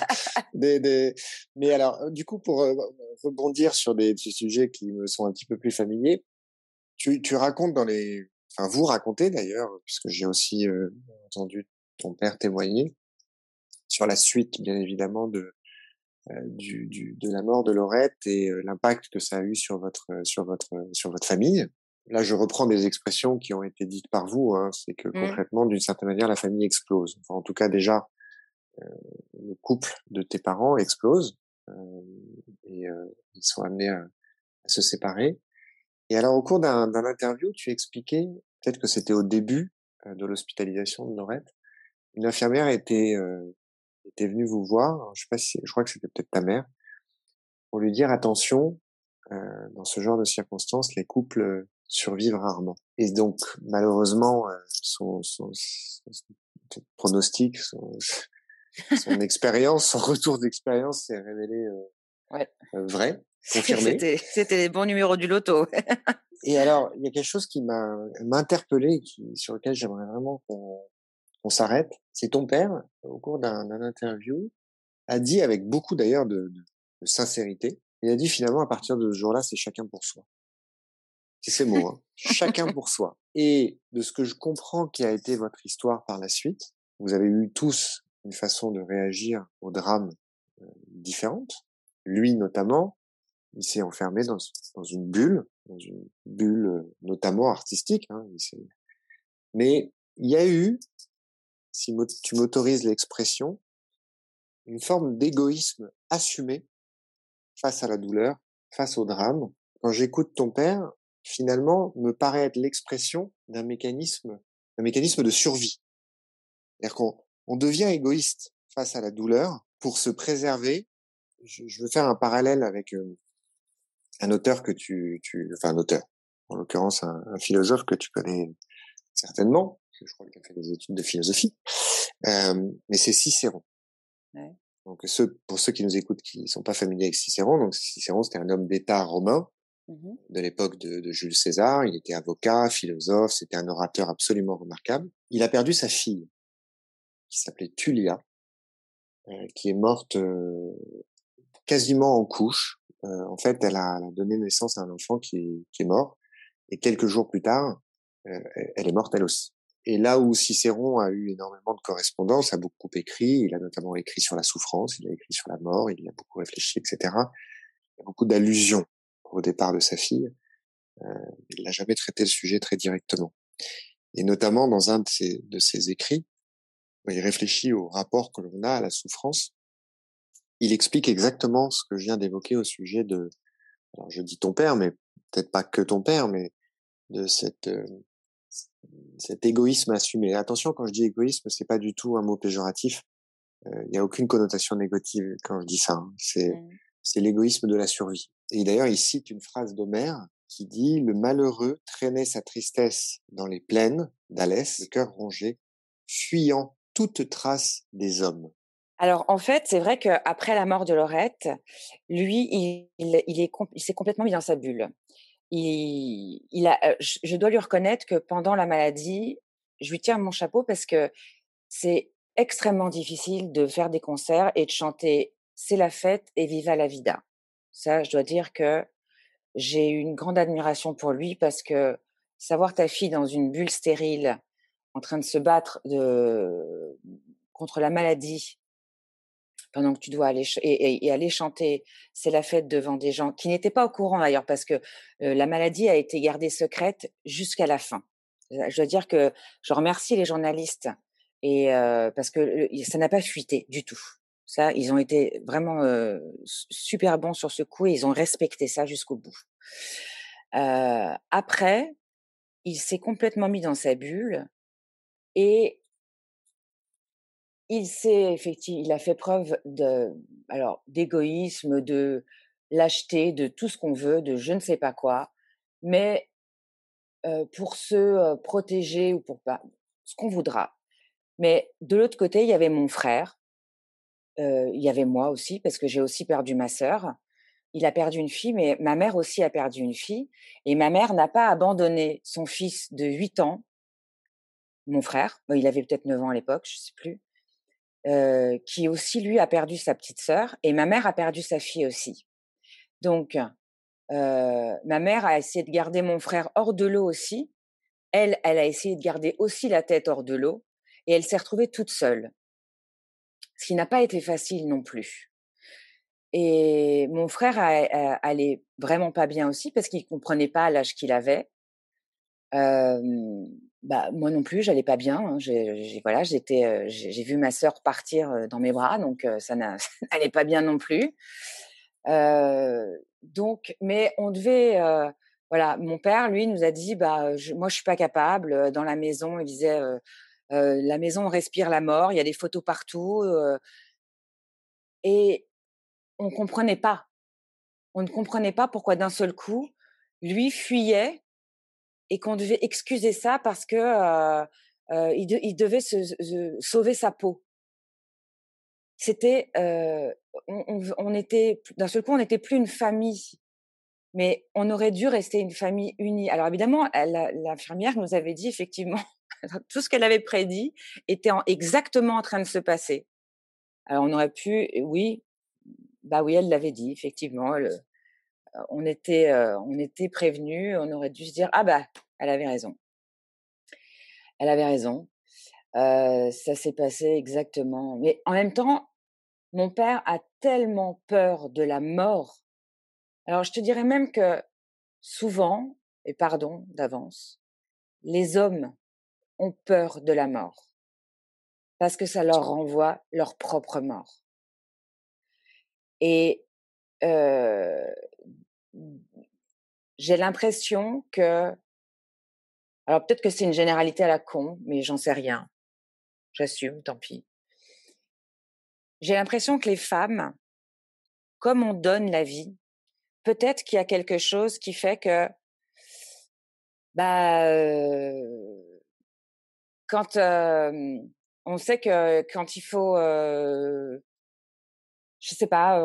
des, des... Mais alors, du coup, pour rebondir sur des, sujets qui me sont un petit peu plus familiers, tu, tu racontes dans les, enfin vous racontez d'ailleurs, puisque j'ai aussi euh, entendu ton père témoigner sur la suite, bien évidemment, de du, du, de la mort de Laurette et l'impact que ça a eu sur votre sur votre sur votre famille. Là, je reprends des expressions qui ont été dites par vous. Hein, c'est que mmh. concrètement, d'une certaine manière, la famille explose. Enfin, en tout cas, déjà, le couple de tes parents explose et ils sont amenés à, à, se séparer. Et alors, au cours d'un interview, tu expliquais, peut-être que c'était au début de l'hospitalisation de Laurette, une infirmière était était venue vous voir. Je sais pas si, je crois que c'était peut-être ta mère, pour lui dire attention, dans ce genre de circonstances, les couples survivent rarement. Et donc, malheureusement, son, son, son pronostic, son, (laughs) son expérience, son retour d'expérience s'est révélé ouais. vrai, (laughs) confirmé. C'était les bons numéros du loto. (laughs) Et alors, il y a quelque chose qui m'a interpellé, qui, sur lequel j'aimerais vraiment qu'on on s'arrête. C'est ton père, au cours d'un interview, a dit avec beaucoup d'ailleurs de, de, sincérité, il a dit finalement à partir de ce jour-là, c'est chacun pour soi. C'est ces mots, hein. chacun (laughs) pour soi. Et de ce que je comprends qui a été votre histoire par la suite, vous avez eu tous une façon de réagir au drame euh, différente. Lui notamment, il s'est enfermé dans, dans, une bulle, dans une bulle euh, notamment artistique. Hein, mais il y a eu si tu m'autorises l'expression, une forme d'égoïsme assumé face à la douleur, face au drame. Quand j'écoute ton père, finalement, me paraît être l'expression d'un mécanisme, un mécanisme de survie. C'est-à-dire qu'on on devient égoïste face à la douleur pour se préserver. Je, je veux faire un parallèle avec euh, un auteur que tu, tu, enfin un auteur, en l'occurrence un, un philosophe que tu connais certainement, je crois qu'il a fait des études de philosophie, euh, mais c'est Cicéron. Ouais. Donc ceux, pour ceux qui nous écoutent qui ne sont pas familiers avec Cicéron, donc Cicéron c'était un homme d'État romain mmh de l'époque de, de, Jules César. Il était avocat, philosophe, c'était un orateur absolument remarquable. Il a perdu sa fille, qui s'appelait Tullia, euh, qui est morte euh, quasiment en couche. Euh, en fait, elle a, elle a, donné naissance à un enfant qui, qui est mort, et quelques jours plus tard, euh, elle est morte elle aussi. Et là où Cicéron a eu énormément de correspondance, a beaucoup écrit, il a notamment écrit sur la souffrance, il a écrit sur la mort, il a beaucoup réfléchi, etc. Il y a beaucoup d'allusions au départ de sa fille. Euh, il n'a jamais traité le sujet très directement. Et notamment dans un de ses, de ses écrits, où il réfléchit au rapport que l'on a à la souffrance, il explique exactement ce que je viens d'évoquer au sujet de, alors je dis ton père, mais peut-être pas que ton père, mais de cette euh, cet égoïsme assumé. Attention, quand je dis égoïsme, c'est pas du tout un mot péjoratif. Il euh, n'y a aucune connotation négative quand je dis ça. Hein. C'est mmh. c'est l'égoïsme de la survie. Et d'ailleurs, il cite une phrase d'Homère qui dit le malheureux traînait sa tristesse dans les plaines d'Alès, le cœur rongé, fuyant toute trace des hommes. Alors en fait, c'est vrai qu'après la mort de Laurette, lui, il, s'est complètement mis dans sa bulle a, je dois lui reconnaître que pendant la maladie, je lui tiens mon chapeau parce que c'est extrêmement difficile de faire des concerts et de chanter C'est la fête et Viva la vida. Ça, je dois dire que j'ai une grande admiration pour lui parce que savoir ta fille dans une bulle stérile en train de se battre contre la maladie pendant que tu dois aller et, aller chanter c'est la fête devant des gens qui n'étaient pas au courant d'ailleurs parce que la maladie a été gardée secrète jusqu'à la fin. Je dois dire que je remercie les journalistes et parce que ça n'a pas fuité du tout. Ça, ils ont été vraiment super bons sur ce coup et ils ont respecté ça jusqu'au bout. après, il s'est complètement mis dans sa bulle et il s'est effectivement, il a fait preuve de, alors, d'égoïsme, de lâcheté, de tout ce qu'on veut, de je ne sais pas quoi, mais pour se protéger ou pour pas, ce qu'on voudra. Mais de l'autre côté, il y avait mon frère, il y avait moi aussi parce que j'ai aussi perdu ma sœur. Il a perdu une fille, mais ma mère aussi a perdu une fille. Et ma mère n'a pas abandonné son fils de 8 ans, mon frère, il avait peut-être 9 ans à l'époque, je sais plus, qui aussi lui a perdu sa petite sœur et ma mère a perdu sa fille aussi. Donc ma mère a essayé de garder mon frère hors de l'eau aussi. Elle, elle a essayé de garder aussi la tête hors de l'eau et elle s'est retrouvée toute seule, ce qui n'a pas été facile non plus. Et mon frère allait vraiment pas bien aussi parce qu'il comprenait pas l'âge qu'il avait. bah moi non plus, j'allais pas bien. Hein. J'ai, voilà, j'étais, j'ai, vu ma sœur partir dans mes bras, donc (laughs) ça n'allait pas bien non plus. donc, mais on devait, voilà, mon père, lui, nous a dit, bah moi je suis pas capable. Dans la maison, il disait, la maison respire la mort. Il y a des photos partout. et on comprenait pas. On ne comprenait pas pourquoi d'un seul coup, lui fuyait et qu'on devait excuser ça parce que euh, euh, il, devait se, sauver sa peau. C'était, euh, on, était d'un seul coup, on n'était plus une famille, mais on aurait dû rester une famille unie. Alors évidemment, l'infirmière nous avait dit effectivement tout ce qu'elle avait prédit était exactement en train de se passer. Alors on aurait pu, oui, bah oui, elle l'avait dit, effectivement. on était, on était prévenus. On aurait dû se dire ah bah, elle avait raison. Elle avait raison. ça s'est passé exactement. Mais en même temps, mon père a tellement peur de la mort. Alors je te dirais même que souvent, et pardon d'avance, les hommes ont peur de la mort parce que ça leur renvoie leur propre mort. Et j'ai l'impression que, alors peut-être que c'est une généralité à la con, mais j'en sais rien. J'assume, tant pis. J'ai l'impression que les femmes, comme on donne la vie, peut-être qu'il y a quelque chose qui fait que, bah, quand on sait que quand il faut je sais pas,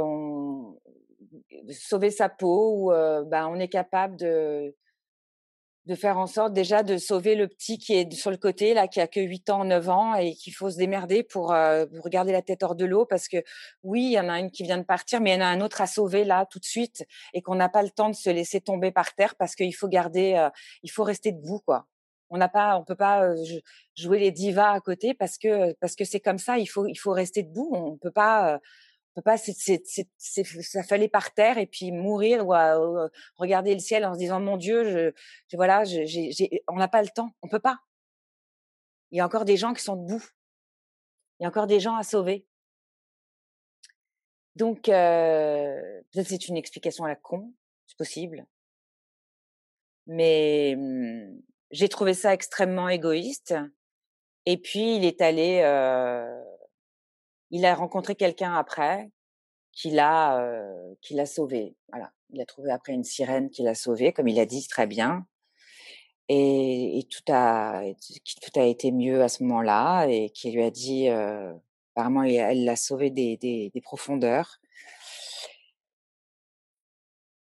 sauver sa peau ou bah, on est capable de de faire en sorte déjà de sauver le petit qui est sur le côté là qui a que 8 ans 9 ans et qu'il faut se démerder pour, regarder la tête hors de l'eau parce que oui il y en a une qui vient de partir mais il y en a un autre à sauver là tout de suite et qu'on n'a pas le temps de se laisser tomber par terre parce qu'il faut garder il faut rester debout quoi on n'a pas on peut pas jouer les divas à côté parce que parce que c'est comme ça il faut il faut rester debout on peut pas peut pas, c'est, ça fallait par terre et puis mourir ou, regarder le ciel en se disant mon Dieu, je, voilà, on n'a pas le temps, on peut pas. Il y a encore des gens qui sont debout. Il y a encore des gens à sauver. Donc, euh, peut-être c'est une explication à la con, c'est possible. Mais mmh, j'ai trouvé ça extrêmement égoïste. Et puis, il est allé, il a rencontré quelqu'un après qui l'a qui l'a sauvé. Voilà, il a trouvé après une sirène qui l'a sauvé, comme il a dit très bien. Et, tout a tout a été mieux à ce moment-là et qui lui a dit apparemment elle l'a sauvé des, profondeurs.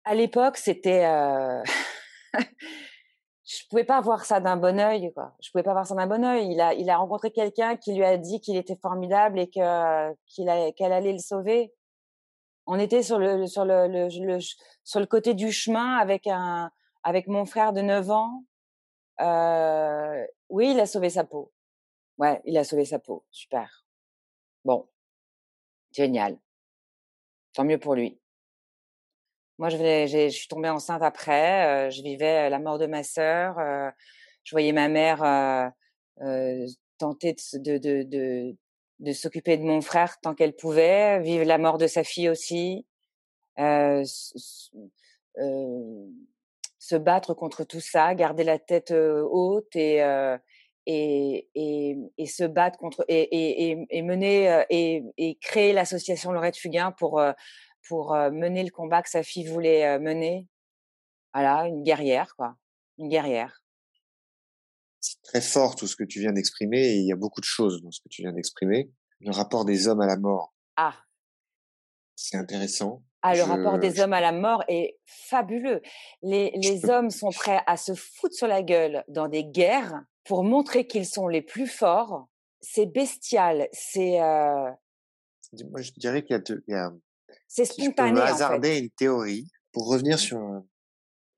À l'époque, c'était (laughs) je pouvais pas voir ça d'un bon œil quoi. Je pouvais pas voir ça d'un bon œil. Il a il a rencontré quelqu'un qui lui a dit qu'il était formidable et que qu'il qu'elle allait le sauver. On était sur le sur le, le, sur le côté du chemin avec un avec mon frère de 9 ans. Euh, oui, il a sauvé sa peau. Ouais, il a sauvé sa peau. Super. Bon. Génial. Tant mieux pour lui. Moi, je, venais, je suis tombée enceinte après. Euh, je vivais la mort de ma sœur. Euh, je voyais ma mère euh, tenter de, de, de, de s'occuper de mon frère tant qu'elle pouvait, vivre la mort de sa fille aussi, se battre contre tout ça, garder la tête haute et, et, et, et, se battre contre et, et, et mener et, et créer l'association Lorette Fugain pour pour mener le combat que sa fille voulait mener. Voilà, une guerrière, quoi. Une guerrière. C'est très fort tout ce que tu viens d'exprimer et il y a beaucoup de choses dans ce que tu viens d'exprimer. Le rapport des hommes à la mort. Ah. C'est intéressant. Ah, le rapport des hommes à la mort est fabuleux. Les, les hommes sont prêts à se foutre sur la gueule dans des guerres pour montrer qu'ils sont les plus forts. C'est bestial. C'est. Euh... Moi, je dirais qu'il y, y a, c'est spontané. Si je peux hasarder une théorie pour revenir sur euh,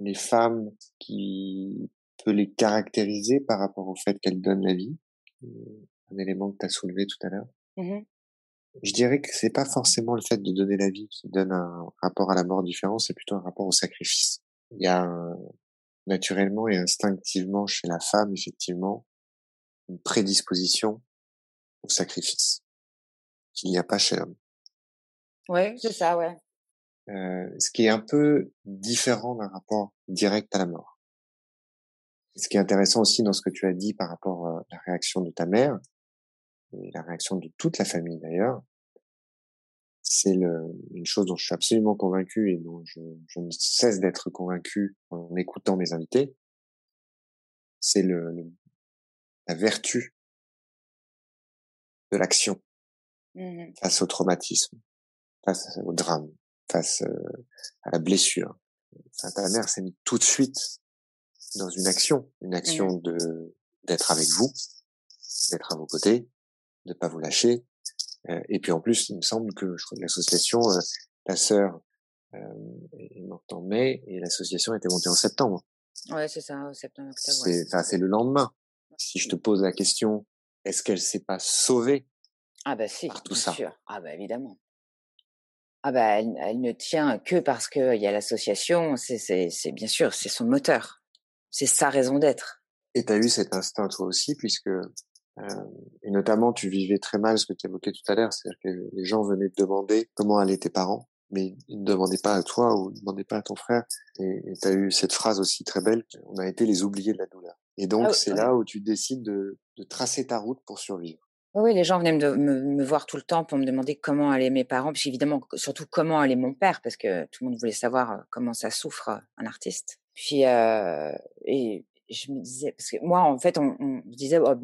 les femmes qui peut les caractériser par rapport au fait qu'elles donnent la vie, un élément que tu as soulevé tout à l'heure. Mmh je dirais que c'est pas forcément le fait de donner la vie qui donne un rapport à la mort différent, c'est plutôt un rapport au sacrifice. Il y a naturellement et instinctivement chez la femme, effectivement, une prédisposition au sacrifice qu'il n'y a pas chez l'homme. Ouais, c'est ça, ouais. Euh, ce qui est un peu différent d'un rapport direct à la mort. Ce qui est intéressant aussi dans ce que tu as dit par rapport à la réaction de ta mère, et la réaction de toute la famille d'ailleurs, c'est une chose dont je suis absolument convaincu et dont je, je ne cesse d'être convaincu en écoutant mes invités, c'est le, la vertu de l'action mmh face au traumatisme, face au drame, face euh, à la blessure. Enfin, ta mère s'est mise tout de suite dans une action, une action mmh. de d'être avec vous, d'être à vos côtés, de pas vous lâcher. Euh, et puis en plus, il me semble que je crois que l'association, euh, ta sœur euh, est morte en mai et l'association était montée en septembre. Ouais, c'est ça, septembre, octobre. C'est, enfin, c'est le lendemain. Si je te pose la question, est-ce qu'elle s'est pas sauvée Ah bah si, par tout ça? sûr. Ah bah évidemment. Ah bah elle, elle ne tient que parce qu'il y a l'association. C'est bien sûr, c'est son moteur. C'est sa raison d'être. Et tu as eu cet instinct toi aussi, puisque euh, et notamment, tu vivais très mal ce que tu évoquais tout à l'heure, c'est-à-dire que les gens venaient te demander comment allaient tes parents, mais ils ne demandaient pas à toi ou ne demandaient pas à ton frère. Et tu as eu cette phrase aussi très belle, on a été les oubliés de la douleur. Et donc, ah c'est là où tu décides de, de, tracer ta route pour survivre. Oui, les gens venaient me, me, me, voir tout le temps pour me demander comment allaient mes parents, puis évidemment, surtout comment allait mon père, parce que tout le monde voulait savoir comment ça souffre un artiste. Puis, et je me disais, parce que moi, en fait, on, on disait, oh,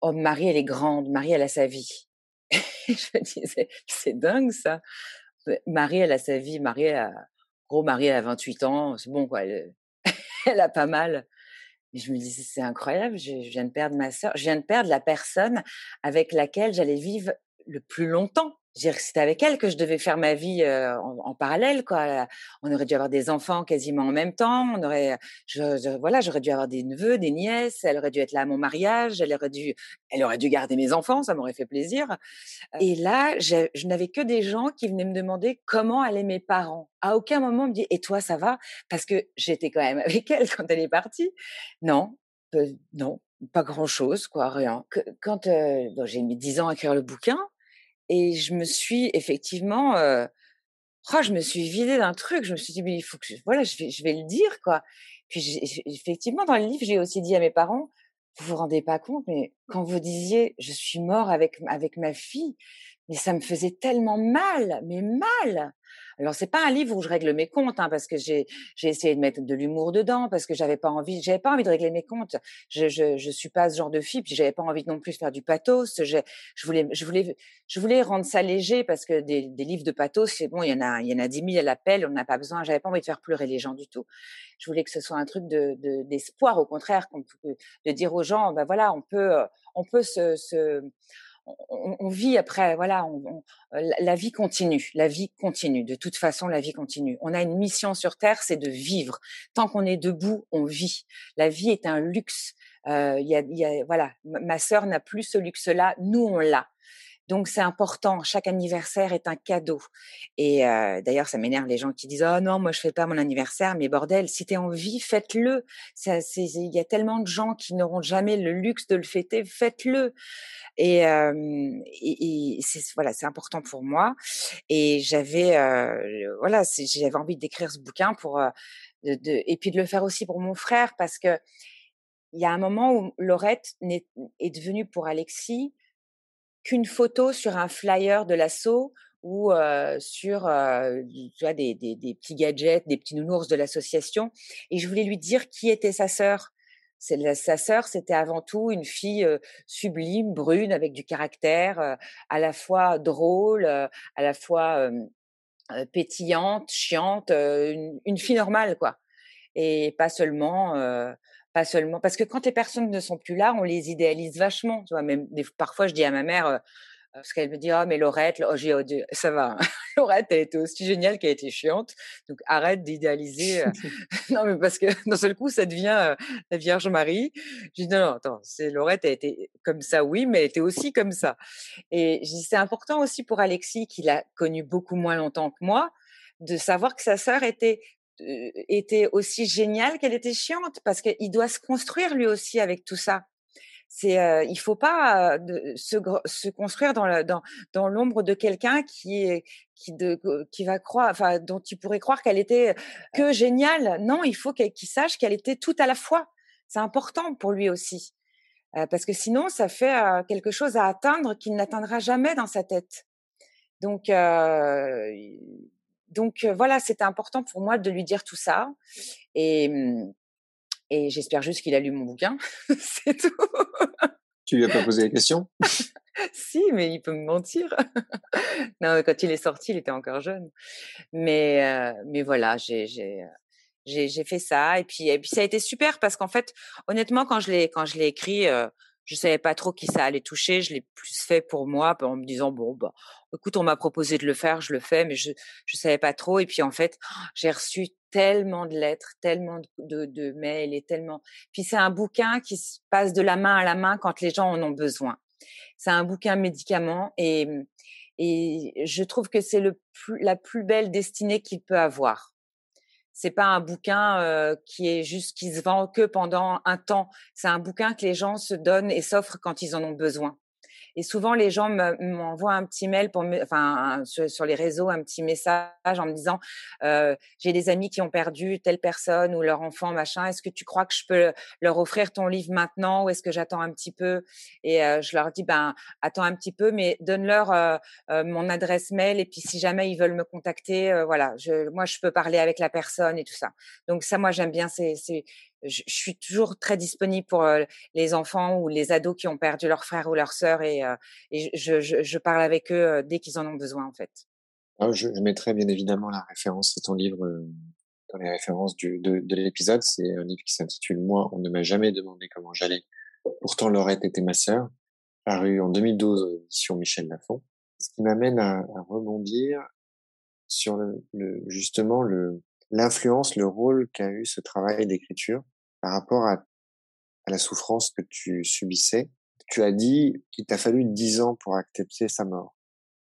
oh Marie elle est grande, Marie elle a sa vie. (laughs) je me disais c'est dingue ça. Marie elle a sa vie, Marie elle a gros Marie elle a 28 ans, c'est bon quoi, elle (laughs) a pas mal. Je me disais c'est incroyable, je, je, viens de perdre ma sœur, je viens de perdre la personne avec laquelle j'allais vivre le plus longtemps c'était avec elle que je devais faire ma vie en, parallèle, quoi. On aurait dû avoir des enfants quasiment en même temps. On aurait, je, voilà, j'aurais dû avoir des neveux, des nièces. Elle aurait dû être là à mon mariage. Elle aurait dû, elle aurait dû garder mes enfants. Ça m'aurait fait plaisir. Et là, je, n'avais que des gens qui venaient me demander comment allaient mes parents. À aucun moment, on me dit et toi, ça va? Parce que j'étais quand même (laughs) avec elle quand elle est partie. Non, non, pas grand chose, quoi, rien. Quand j'ai mis dix ans à écrire le bouquin, et je me suis effectivement, euh, oh, je me suis vidée d'un truc. Je me suis dit, mais il faut que, je, voilà, je vais, je vais le dire, quoi. Puis effectivement, dans le livre, j'ai aussi dit à mes parents, vous vous rendez pas compte, mais quand vous disiez, je suis mort avec avec ma fille, mais ça me faisait tellement mal, mais mal. Alors c'est pas un livre où je règle mes comptes, hein, parce que j'ai j'ai essayé de mettre de l'humour dedans, parce que j'avais pas envie, j'avais pas envie de régler mes comptes. Je je je suis pas ce genre de fille, puis j'avais pas envie non plus de faire du pathos. Je je voulais je voulais je voulais rendre ça léger parce que des, des livres de pathos, c'est bon, il y en a il y en a dix mille à l'appel, on n'a pas besoin. J'avais pas envie de faire pleurer les gens du tout. Je voulais que ce soit un truc de d'espoir, au contraire, de dire aux gens, ben voilà, on peut on peut se, se on, vit après, voilà, la vie continue, la vie continue. De toute façon, la vie continue. On a une mission sur Terre, c'est de vivre. Tant qu'on est debout, on vit. La vie est un luxe. Euh, y y a, voilà, ma sœur n'a plus ce luxe-là, nous on l'a. Donc c'est important. Chaque anniversaire est un cadeau. Et euh, d'ailleurs, ça m'énerve les gens qui disent oh non, moi je fais pas mon anniversaire. Mais bordel, si t'es en vie, faites-le. Il y a tellement de gens qui n'auront jamais le luxe de le fêter. Faites-le. Et, voilà, c'est important pour moi. Et j'avais euh, voilà, j'avais envie d'écrire ce bouquin pour euh, et puis de le faire aussi pour mon frère parce que il y a un moment où Laurette est devenue pour Alexis qu'une photo sur un flyer de l'assaut ou sur des, petits gadgets, des petits nounours de l'association. Et je voulais lui dire qui était sa sœur. Sa sœur, c'était avant tout une fille sublime, brune, avec du caractère, à la fois drôle, à la fois pétillante, chiante, une, une, fille normale, quoi. Et pas seulement pas seulement parce que quand les personnes ne sont plus là, on les idéalise vachement. Tu vois, même parfois je dis à ma mère, parce qu'elle me dit ah mais Laurette, oh, j'ai ça va, hein. (laughs) Laurette elle était aussi géniale qu'elle était chiante, donc arrête d'idéaliser. (laughs) (laughs) non mais parce que d'un seul coup ça devient la Vierge Marie. Je dis non non attends, c'est Laurette elle était comme ça oui, mais elle était aussi comme ça. Et je dis c'est important aussi pour Alexis qui l'a connu beaucoup moins longtemps que moi de savoir que sa sœur était était aussi géniale qu'elle était chiante parce qu'il doit se construire lui aussi avec tout ça. C'est, euh, il faut pas se, se, construire dans, dans, dans l'ombre de quelqu'un qui est, qui, de, qui va croire, enfin, dont tu pourrais croire qu'elle était que géniale. Non, il faut qu'il sache qu'elle était tout à la fois. C'est important pour lui aussi, parce que sinon, ça fait quelque chose à atteindre qu'il n'atteindra jamais dans sa tête. Donc, donc voilà, c'était important pour moi de lui dire tout ça. Et, mmh, et j'espère juste qu'il a lu mon bouquin. (laughs) c'est tout. Tu lui as pas posé la question? (laughs) Si, mais il peut me mentir. (laughs) non, quand il est sorti, il était encore jeune. Mais, mais voilà, j'ai, j'ai, j'ai, fait ça. Et puis, et puis, ça a été super parce qu'en fait, honnêtement, quand je l'ai, quand je l'ai écrit, je savais pas trop qui ça allait toucher. Je l'ai plus fait pour moi, en me disant bon bah, écoute, on m'a proposé de le faire, je le fais, mais je je savais pas trop. Et puis en fait, (gasps) j'ai reçu tellement de lettres, tellement de, de, mails et tellement. Puis c'est un bouquin qui se passe de la main à la main quand les gens en ont besoin. C'est un bouquin médicament et et je trouve que c'est le plus, la plus belle destinée qu'il peut avoir c'est pas un bouquin qui est juste qui se vend que pendant un temps. C'est un bouquin que les gens se donnent et s'offrent quand ils en ont besoin. Et souvent, les gens m'envoient un petit mail, pour enfin, sur, les réseaux, un petit message en me disant euh, J'ai des amis qui ont perdu telle personne ou leur enfant, machin. Est-ce que tu crois que je peux leur offrir ton livre maintenant ou est-ce que j'attends un petit peu? Et euh, je leur dis Ben, attends un petit peu, mais donne-leur euh, mon adresse mail. Et puis, si jamais ils veulent me contacter, voilà, moi, je peux parler avec la personne et tout ça. Donc, ça, moi, j'aime bien. C'est je, suis toujours très disponible pour les enfants ou les ados qui ont perdu leur frère ou leur sœur et, et je, je, je, parle avec eux dès qu'ils en ont besoin en fait. Ah, je, je, mettrai bien évidemment la référence de ton livre dans les références du, de, de l'épisode. C'est un livre qui s'intitule Moi, on ne m'a jamais demandé comment j'allais. Pourtant, Laurette était ma sœur, paru en 2012 sur Michel Lafon. Ce qui m'amène à, à, rebondir sur le, le justement le, l'influence, le rôle qu'a eu ce travail d'écriture par rapport à, à, la souffrance que tu subissais. Tu as dit qu'il t'a fallu dix ans pour accepter sa mort.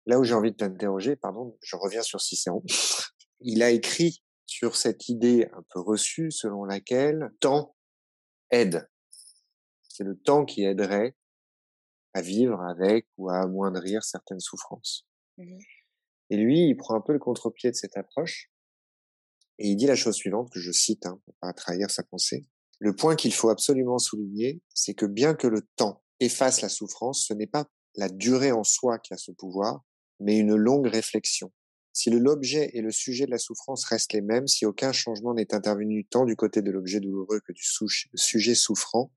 Là où j'ai envie de t'interroger, pardon, je reviens sur Cicéron. (laughs) Il a écrit sur cette idée un peu reçue selon laquelle temps aide. C'est le temps qui aiderait à vivre avec ou à amoindrir certaines souffrances. Mmh Et lui, il prend un peu le contre-pied de cette approche et il dit la chose suivante, que je cite, hein, pour pas trahir sa pensée. Le point qu'il faut absolument souligner, c'est que bien que le temps efface la souffrance, ce n'est pas la durée en soi qui a ce pouvoir, mais une longue réflexion. Si l'objet et le sujet de la souffrance restent les mêmes, si aucun changement n'est intervenu tant du côté de l'objet douloureux que du sujet souffrant,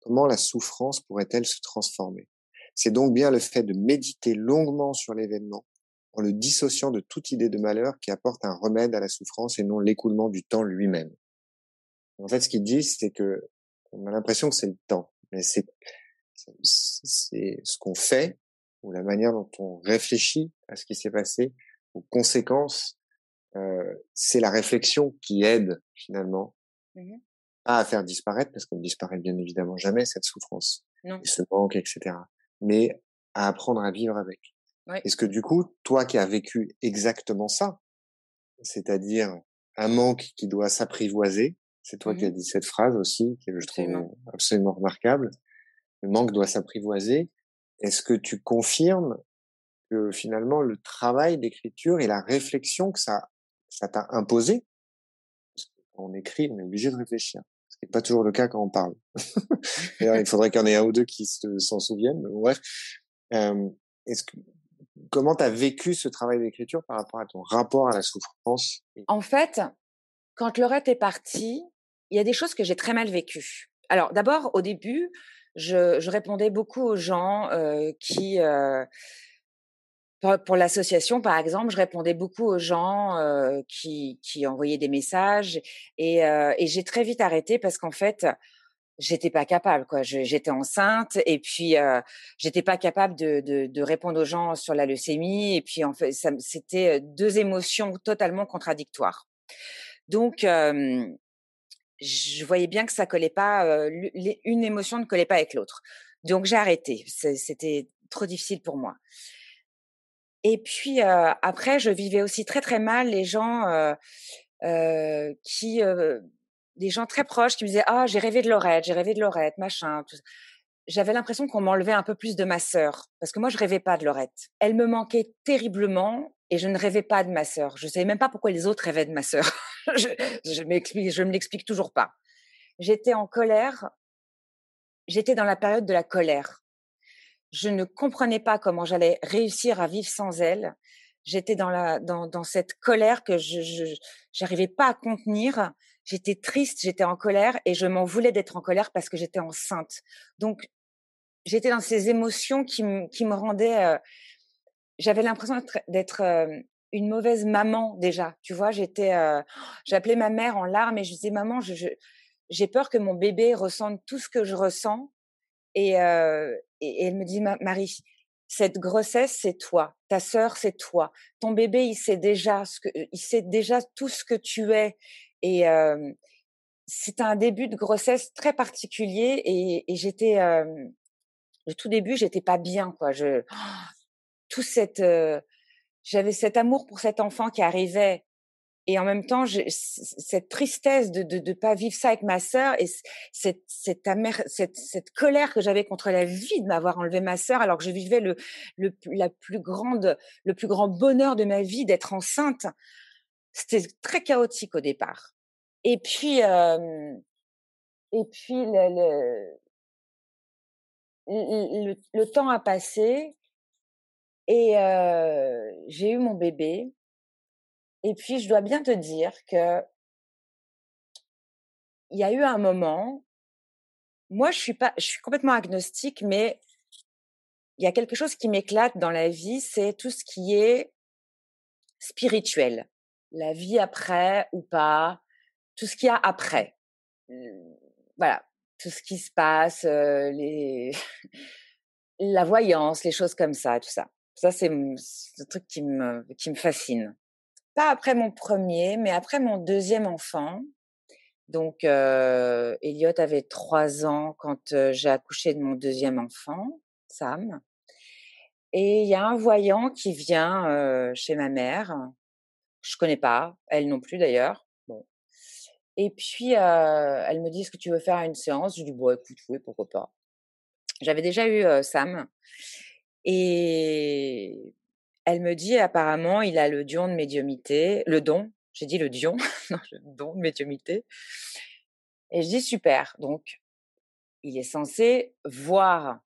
comment la souffrance pourrait-elle se transformer? C'est donc bien le fait de méditer longuement sur l'événement en le dissociant de toute idée de malheur qui apporte un remède à la souffrance et non l'écoulement du temps lui-même. En fait, ce qu'il dit, c'est que on a l'impression que c'est le temps, mais c'est c'est ce qu'on fait ou la manière dont on réfléchit à ce qui s'est passé, aux conséquences, euh, c'est la réflexion qui aide finalement mmh pas à faire disparaître, parce qu'on ne disparaît bien évidemment jamais cette souffrance, non. ce manque, etc. Mais à apprendre à vivre avec. Est-ce que du coup, toi qui as vécu exactement ça, c'est-à-dire un manque qui doit s'apprivoiser, c'est toi qui as mmh dit cette phrase aussi, que je trouve absolument. remarquable, le manque doit s'apprivoiser, est-ce que tu confirmes que finalement le travail d'écriture et la réflexion que ça ça t'a imposé, parce que quand on écrit, on est obligé de réfléchir, ce qui n'est pas toujours le cas quand on parle. il faudrait (laughs) qu'il y en ait un ou deux qui s'en souviennent, mais bref. Euh, est-ce que comment tu as vécu ce travail d'écriture par rapport à ton rapport à la souffrance En fait, quand Laurette est partie, il y a des choses que j'ai très mal vécues. Alors d'abord, au début, je, répondais beaucoup aux gens euh, qui... Euh, pour, l'association, par exemple, je répondais beaucoup aux gens euh, qui, qui envoyaient des messages et j'ai très vite arrêté parce qu'en fait, j'étais pas capable quoi. J'étais enceinte et puis euh, j'étais pas capable de, de, de, répondre aux gens sur la leucémie et puis en fait c'était deux émotions totalement contradictoires. Donc euh, je voyais bien que ça collait pas euh, une émotion ne collait pas avec l'autre. Donc j'ai arrêté. C'était trop difficile pour moi. Et puis après je vivais aussi très très mal les gens qui des gens très proches qui me disaient ah j'ai rêvé de Lorette, j'ai rêvé de Lorette, machin. J'avais l'impression qu'on m'enlevait un peu plus de ma sœur parce que moi je rêvais pas de Lorette. Elle me manquait terriblement et je ne rêvais pas de ma sœur. Je savais même pas pourquoi les autres rêvaient de ma sœur. (laughs) je, je m'explique, je me l'explique toujours pas. J'étais en colère. J'étais dans la période de la colère. Je ne comprenais pas comment j'allais réussir à vivre sans elle. J'étais dans la dans, dans cette colère que je j'arrivais pas à contenir J'étais triste, j'étais en colère et je m'en voulais d'être en colère parce que j'étais enceinte. Donc, j'étais dans ces émotions qui, me rendaient. Euh, j'avais l'impression d'être euh, une mauvaise maman déjà. Tu vois, j'étais. Euh, j'appelais ma mère en larmes et je disais maman, j'ai peur que mon bébé ressente tout ce que je ressens. Et, et, elle me dit Marie, cette grossesse, c'est toi. Ta sœur, c'est toi. Ton bébé, il sait déjà ce que, il sait déjà tout ce que tu es. Et c'est un début de grossesse très particulier et, et j'étais le tout début, j'étais pas bien quoi. Je tout cette j'avais cet amour pour cet enfant qui arrivait et en même temps cette tristesse de, de de pas vivre ça avec ma sœur et cette cette amère, cette, cette colère que j'avais contre la vie de m'avoir enlevé ma sœur alors que je vivais le, le la plus grande le plus grand bonheur de ma vie d'être enceinte c'était très chaotique au départ. Et puis, et puis le, temps a passé et j'ai eu mon bébé. Et puis, je dois bien te dire que il y a eu un moment. Moi, je suis pas, je suis complètement agnostique, mais il y a quelque chose qui m'éclate dans la vie, c'est tout ce qui est spirituel la vie après ou pas, tout ce qu'il y a après. Voilà, tout ce qui se passe, les... (laughs) la voyance, les choses comme ça, tout ça. Ça, c'est le truc qui me, qui me fascine. Pas après mon premier, mais après mon deuxième enfant. Donc, euh, Elliot avait trois ans quand j'ai accouché de mon deuxième enfant, Sam. Et il y a un voyant qui vient chez ma mère je connais pas, elle non plus d'ailleurs. Bon. Et puis elle me dit est-ce que tu veux faire une séance? Je dis bon écoute oui pourquoi pas. J'avais déjà eu Sam et elle me dit apparemment il a le don de médiumité, le don. J'ai dit le dion, (laughs) non le don de médiumité. Et je dis super. Donc il est censé voir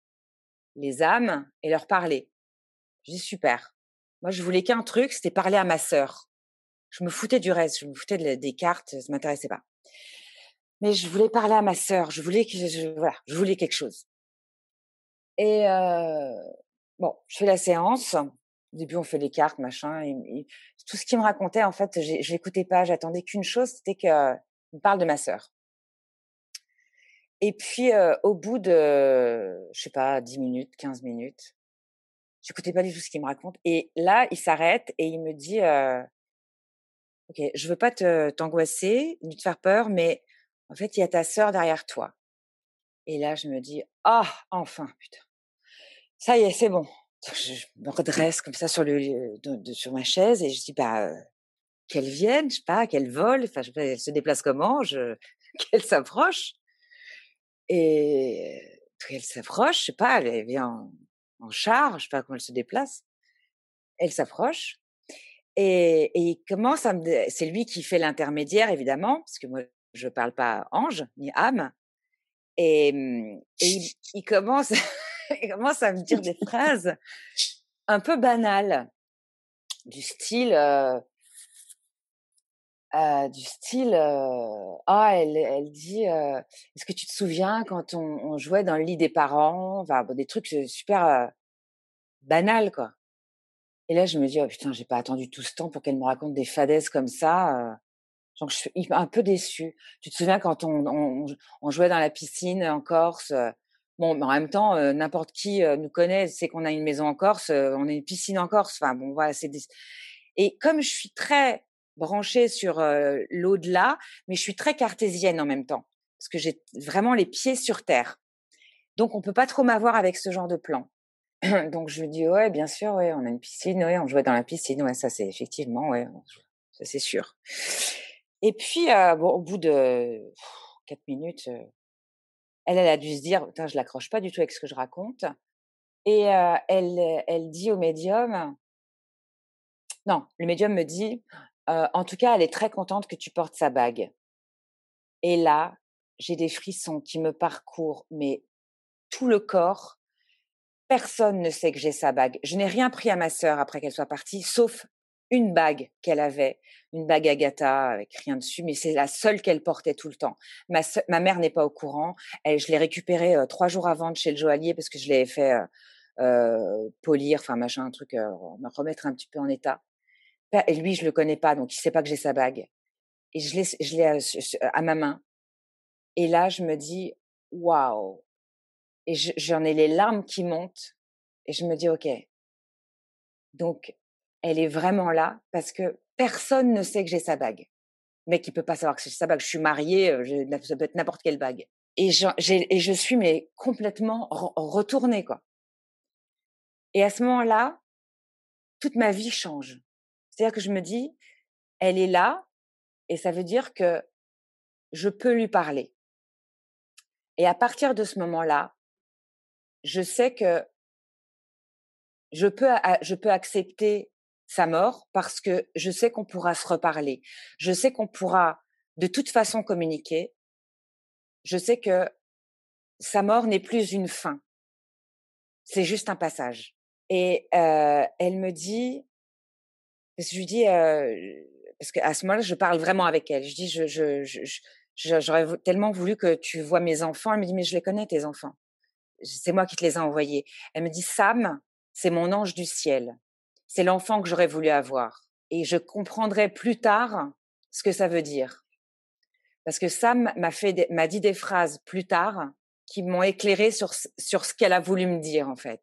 les âmes et leur parler. Je dis super. Moi, je voulais qu'un truc, c'était parler à ma sœur. Je me foutais du reste, je me foutais des cartes, ça m'intéressait pas. Mais je voulais parler à ma sœur, je voulais que je, voilà, je voulais quelque chose. Et euh, bon, je fais la séance. Au début, on fait les cartes, machin. Tout ce qu'il me racontait, en fait, je l'écoutais pas. J'attendais qu'une chose, c'était qu'il me parle de ma sœur. Et puis, euh, au bout de, je sais pas, 10 minutes, 15 minutes, j'écoutais pas du tout ce qu'il me raconte. Et là, il s'arrête et il me dit, euh, Ok, je veux pas t'angoisser ni te faire peur, mais en fait, il y a ta sœur derrière toi. Et là, je me dis, ah, enfin, putain, ça y est, c'est bon. Je me redresse comme ça sur le sur ma chaise et je dis, bah, qu'elle vienne, je sais pas, qu'elle vole, enfin, elle se déplace comment, (laughs) qu'elle s'approche. Et elle s'approche, je sais pas, elle vient en, en char, je sais pas comment elle se déplace. Elle s'approche et, il commence à me, c'est lui qui fait l'intermédiaire évidemment, parce que moi je parle pas ange ni âme. Et, mmh, il, commence, (laughs) commence à me dire des phrases un peu banales, du style, euh, euh, du style, euh, ah, elle, elle dit, est-ce que tu te souviens quand on, jouait dans le lit des parents, enfin des trucs super banals quoi. Et là, je me dis, oh putain, j'ai pas attendu tout ce temps pour qu'elle me raconte des fadaises comme ça. Donc je suis un peu déçue. Tu te souviens quand on, on, jouait dans la piscine en Corse Bon, en même temps, n'importe qui nous connaît, c'est qu'on a une maison en Corse, on a une piscine en Corse. Enfin bon, voilà, c'est et comme je suis très branchée sur l'au-delà, mais je suis très cartésienne en même temps parce que j'ai vraiment les pieds sur terre. Donc on peut pas trop m'avoir avec ce genre de plan. (clears throat) Donc je me dis ouais, bien sûr, ouais, on a une piscine, ouais, on jouait dans la piscine, ouais, ça c'est effectivement, ouais, ça c'est sûr. Et puis bon, au bout de quatre minutes, elle, elle a dû se dire, je l'accroche pas du tout avec ce que je raconte. Et elle, elle dit au médium, non, le médium me dit, en tout cas, elle est très contente que tu portes sa bague. Et là, j'ai des frissons qui me parcourent, mais tout le corps. Personne ne sait que j'ai sa bague. Je n'ai rien pris à ma sœur après qu'elle soit partie, sauf une bague qu'elle avait, une bague Agatha avec rien dessus, mais c'est la seule qu'elle portait tout le temps. Ma, ma mère n'est pas au courant. Elle, je l'ai récupérée trois jours avant de chez le joaillier parce que je l'ai fait euh, polir, enfin machin, un truc, me remettre un petit peu en état. Et lui, je le connais pas, donc il sait pas que j'ai sa bague. Et je l'ai, je l'ai à, à, ma main. Et là, je me dis, waouh. Et j'en ai les larmes qui montent. Et je me dis, ok. Donc, elle est vraiment là parce que personne ne sait que j'ai sa bague. Mais qui peut pas savoir que c'est sa bague. Je suis mariée, ça peut être n'importe quelle bague. Et, je suis mais complètement retournée quoi. Et à ce moment-là, toute ma vie change. C'est-à-dire que je me dis, elle est là, et ça veut dire que je peux lui parler. Et à partir de ce moment-là, je sais que je peux, je peux accepter sa mort parce que je sais qu'on pourra se reparler. Je sais qu'on pourra de toute façon communiquer. Je sais que sa mort n'est plus une fin. C'est juste un passage. Et euh, elle me dit, je lui dis, euh, parce qu'à ce moment-là, je parle vraiment avec elle. Je dis, je, je, je, j'aurais tellement voulu que tu vois mes enfants. Elle me dit, mais je les connais, tes enfants. C'est moi qui te les ai envoyés. Elle me dit, Sam, c'est mon ange du ciel c'est l'enfant que j'aurais voulu avoir. Et je comprendrai plus tard ce que ça veut dire. Parce que Sam m'a fait, m'a dit des phrases plus tard qui m'ont éclairé sur, sur ce qu'elle a voulu me dire, en fait.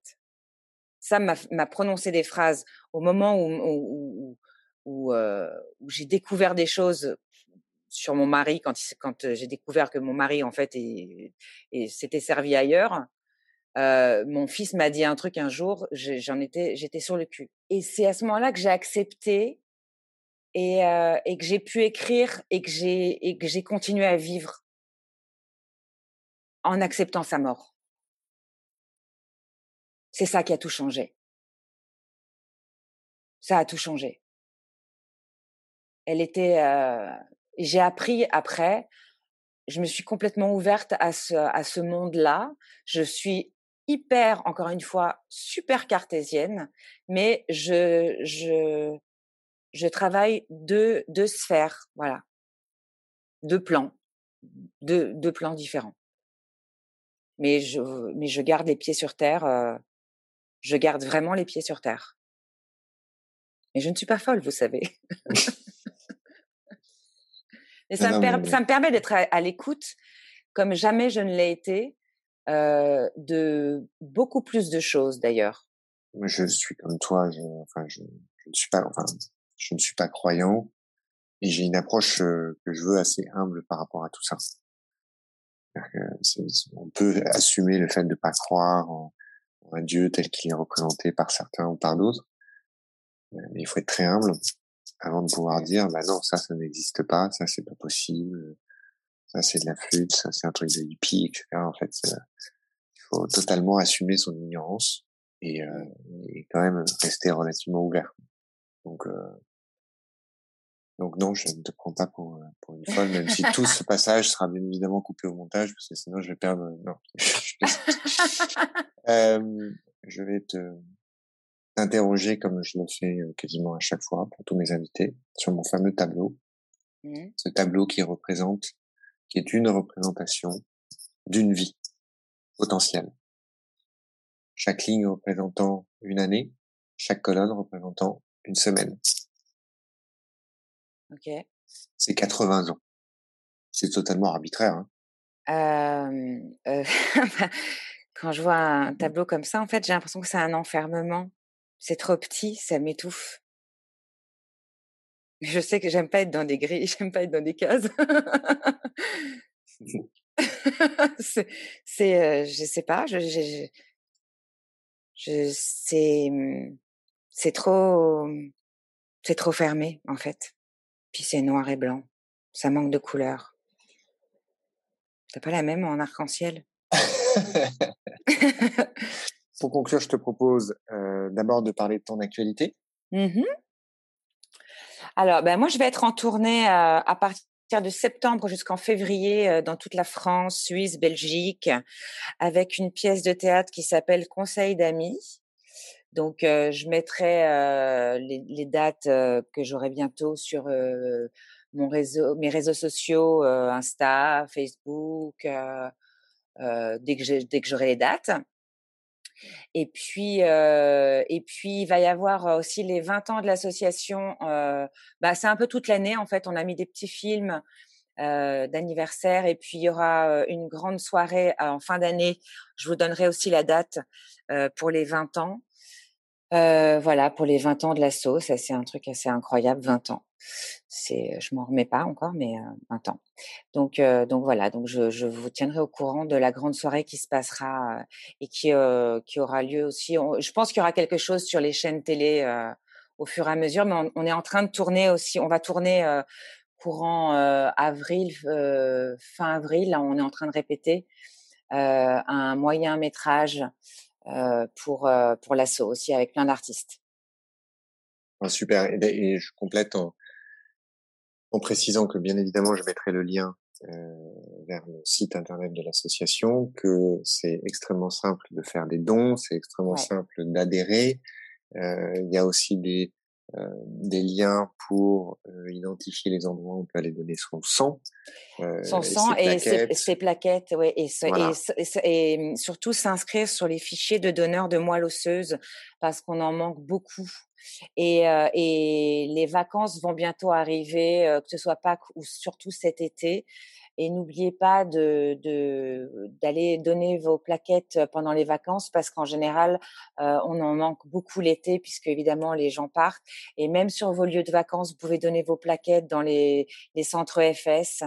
Sam m'a prononcé des phrases au moment où, où, où, euh, où j'ai découvert des choses sur mon mari quand, quand j'ai découvert que mon mari en fait s'était servi ailleurs mon fils m'a dit un truc un jour, j'en étais, j'étais sur le cul. Et c'est à ce moment-là que j'ai accepté et, et que j'ai pu écrire et que j'ai et que j'ai continué à vivre en acceptant sa mort. C'est ça qui a tout changé. Ça a tout changé. Elle était. j'ai appris après. Je me suis complètement ouverte à ce, à ce monde-là. Je suis hyper, encore une fois, super cartésienne, mais je, je, je travaille deux, deux sphères, voilà, deux plans, deux, deux plans différents. Mais je, mais je garde les pieds sur terre, euh, je garde vraiment les pieds sur terre. Mais je ne suis pas folle, vous savez. (laughs) Et ça, me, ça me permet d'être à l'écoute comme jamais je ne l'ai été de beaucoup plus de choses d'ailleurs. Je suis comme toi, je, enfin, je, je, ne suis pas, enfin, je ne suis pas croyant et j'ai une approche que je veux assez humble par rapport à tout ça. on peut assumer le fait de ne pas croire en, un Dieu tel qu'il est représenté par certains ou par d'autres, euh, mais il faut être très humble avant de pouvoir dire, bah non, ça, ça n'existe pas, ça, c'est pas possible, ça c'est de la flûte, ça c'est un truc de hippie, etc. En fait, il faut totalement assumer son ignorance et, euh, et quand même rester relativement ouvert. Donc, euh, donc non, je ne te prends pas pour, euh, pour une folle, même si tout ce (laughs) passage sera bien évidemment coupé au montage, parce que sinon je vais perdre. Non, (laughs) euh, je vais te t'interroger comme je le fais euh, quasiment à chaque fois pour tous mes invités sur mon fameux tableau. Mmh. Ce tableau qui représente qui est une représentation d'une vie potentielle. Chaque ligne représentant une année, chaque colonne représentant une semaine. Ok. C'est 80 ans. C'est totalement arbitraire. Hein. Euh, (laughs) quand je vois un tableau comme ça, en fait, j'ai l'impression que c'est un enfermement. C'est trop petit, ça m'étouffe. Je sais que j'aime pas être dans des grilles, (laughs) j'aime pas être dans des cases. (laughs) c'est, c'est je sais pas, je, je, je, c'est, mmh, c'est trop, c'est trop fermé en fait. Puis c'est noir et blanc, ça manque de couleur. C'est pas la même en arc-en-ciel. (laughs) Pour conclure, je te propose euh, d'abord de parler de ton actualité. Mmh Alors, ben moi, je vais être en tournée euh, à partir de septembre jusqu'en février euh, dans toute la France, Suisse, Belgique, avec une pièce de théâtre qui s'appelle Conseil d'amis. Donc, je mettrai les, dates que j'aurai bientôt sur mon réseau, mes réseaux sociaux, Insta, Facebook, dès que j'aurai les dates. Et puis, et puis, il va y avoir aussi les 20 ans de l'association. bah, c'est un peu toute l'année en fait. On a mis des petits films d'anniversaire et puis il y aura une grande soirée en fin d'année. Je vous donnerai aussi la date pour les 20 ans. Voilà, pour les 20 ans de l'asso, ça c'est un truc assez incroyable, 20 ans c'est, je m'en remets pas encore, mais euh, un temps. Donc, donc voilà. Donc je, vous tiendrai au courant de la grande soirée qui se passera et qui qui aura lieu aussi. je pense qu'il y aura quelque chose sur les chaînes télé au fur et à mesure, mais on, est en train de tourner aussi. On va tourner courant avril, fin avril. Là, on est en train de répéter un moyen métrage pour pour l'assaut aussi avec plein d'artistes. Ah, super. Et, et, je complète en, en précisant que bien évidemment je mettrai le lien euh, vers le site internet de l'association, que c'est extrêmement simple de faire des dons, c'est extrêmement simple d'adhérer. Euh, il y a aussi des euh, des liens pour euh, identifier les endroits où on peut aller donner son sang. Euh, son sang et ses, plaquettes, ouais, et, et, mmh, surtout s'inscrire sur les fichiers de donneurs de moelle osseuse parce qu'on en manque beaucoup. Et, et les vacances vont bientôt arriver, que ce soit Pâques ou surtout cet été. Et n'oubliez pas de d'aller donner vos plaquettes pendant les vacances parce qu'en général, on en manque beaucoup l'été puisque évidemment les gens partent. Et même sur vos lieux de vacances, vous pouvez donner vos plaquettes dans les, les centres FS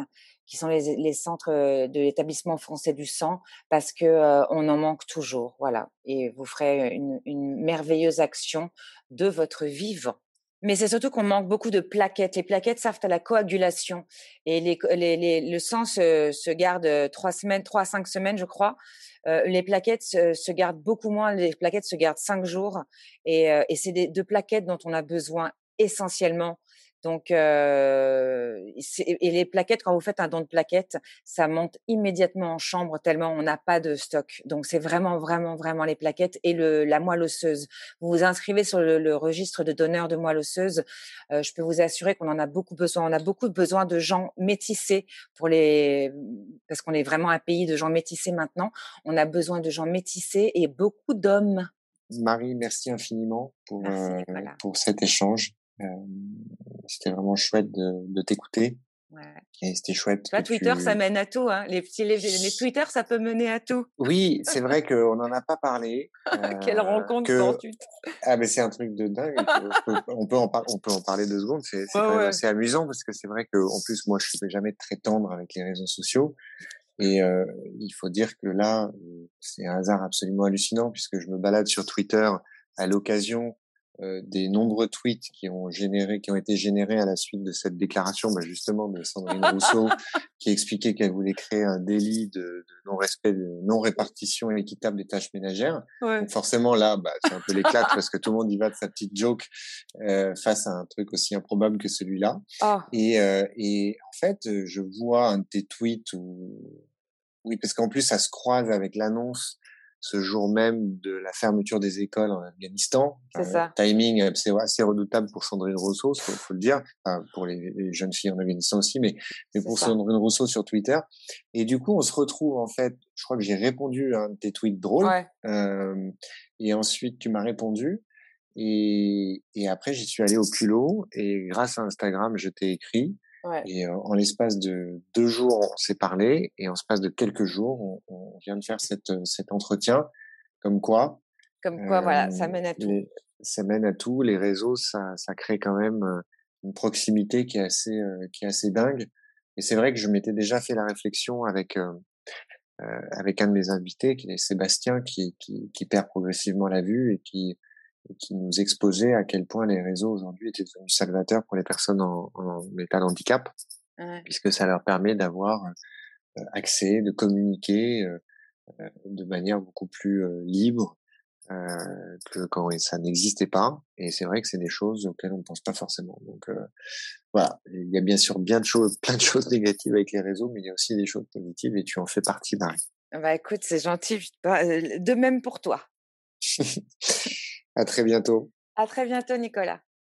qui sont les, centres de l'établissement français du sang, parce que on en manque toujours, voilà. Et vous ferez une merveilleuse action de votre vivant. Mais c'est surtout qu'on manque beaucoup de plaquettes. Les plaquettes servent à la coagulation et les, les, les, le sang se, se, garde trois semaines, trois à cinq semaines, je crois. Euh, les plaquettes se, se, gardent beaucoup moins. Les plaquettes se gardent cinq jours et, euh, et c'est des, de plaquettes dont on a besoin essentiellement donc, euh, et les plaquettes, quand vous faites un don de plaquettes, ça monte immédiatement en chambre tellement on n'a pas de stock. Donc, c'est vraiment, vraiment, vraiment les plaquettes et le, la moelle osseuse. Vous vous inscrivez sur le, registre de donneurs de moelle osseuse. Euh, je peux vous assurer qu'on en a beaucoup besoin. On a beaucoup besoin de gens métissés pour les, parce qu'on est vraiment un pays de gens métissés maintenant. On a besoin de gens métissés et beaucoup d'hommes. Marie, merci infiniment pour, euh, pour cet échange. Euh, c'était vraiment chouette de, de t'écouter. Ouais. Et c'était chouette. Twitter, ça mène à tout. Hein. Les, petits, les, les, Twitter, ça peut mener à tout. Oui, c'est vrai qu'on n'en a pas parlé. (laughs) Quelle euh, rencontre que... Ah, mais c'est un truc de dingue. on, peut en on peut en parler deux secondes. C'est ouais, ouais. assez amusant parce que c'est vrai que en plus, moi, je ne suis jamais très tendre avec les réseaux sociaux. Et euh, il faut dire que là, c'est un hasard absolument hallucinant puisque je me balade sur Twitter à l'occasion euh, des nombreux tweets qui ont généré, qui ont été générés à la suite de cette déclaration, bah justement de Sandrine (laughs) Rousseau, qui expliquait qu'elle voulait créer un délit de, de non-respect, de non-répartition équitable des tâches ménagères. Ouais. Donc forcément là, bah, c'est un peu l'éclate parce que tout le monde y va de sa petite joke euh, face à un truc aussi improbable que celui-là. Oh. Et, euh, et en fait, je vois un de tes tweets où oui, parce qu'en plus ça se croise avec l'annonce ce jour même de la fermeture des écoles en Afghanistan. C'est ça. Timing euh, c'est assez redoutable pour Sandrine Rousseau, faut, faut le dire, enfin, pour les, les, jeunes filles en Afghanistan aussi, mais, mais pour Sandrine Rousseau sur Twitter. Et du coup, on se retrouve en fait. Je crois que j'ai répondu à un de tes tweets drôles. Ouais. Euh, et ensuite, tu m'as répondu. Et, et après, j'y suis allé au culot. Et grâce à Instagram, je t'ai écrit. Et en l'espace de deux jours, on s'est parlé et en l'espace de quelques jours, on, vient de faire cette, cet entretien. Comme quoi Comme quoi, voilà, ça mène à tout. ça mène à tout. Les réseaux, ça, ça crée quand même une proximité qui est assez, qui est assez dingue. Et c'est vrai que je m'étais déjà fait la réflexion avec euh, avec un de mes invités, qui est Sébastien, qui, qui, qui perd progressivement la vue et qui, qui nous exposait à quel point les réseaux aujourd'hui étaient devenus salvateurs pour les personnes en, en état de handicap, puisque ça leur permet d'avoir euh, accès, de communiquer euh, de manière beaucoup plus libre euh, que quand ça n'existait pas. Et c'est vrai que c'est des choses auxquelles on ne pense pas forcément. Donc euh, voilà, il y a bien sûr bien de choses, (laughs) plein de choses négatives avec les réseaux, mais il y a aussi des choses positives et tu en fais partie, Marie. Bah écoute, c'est gentil. Euh, de même pour toi. (laughs) à très bientôt. À très bientôt, Nicolas.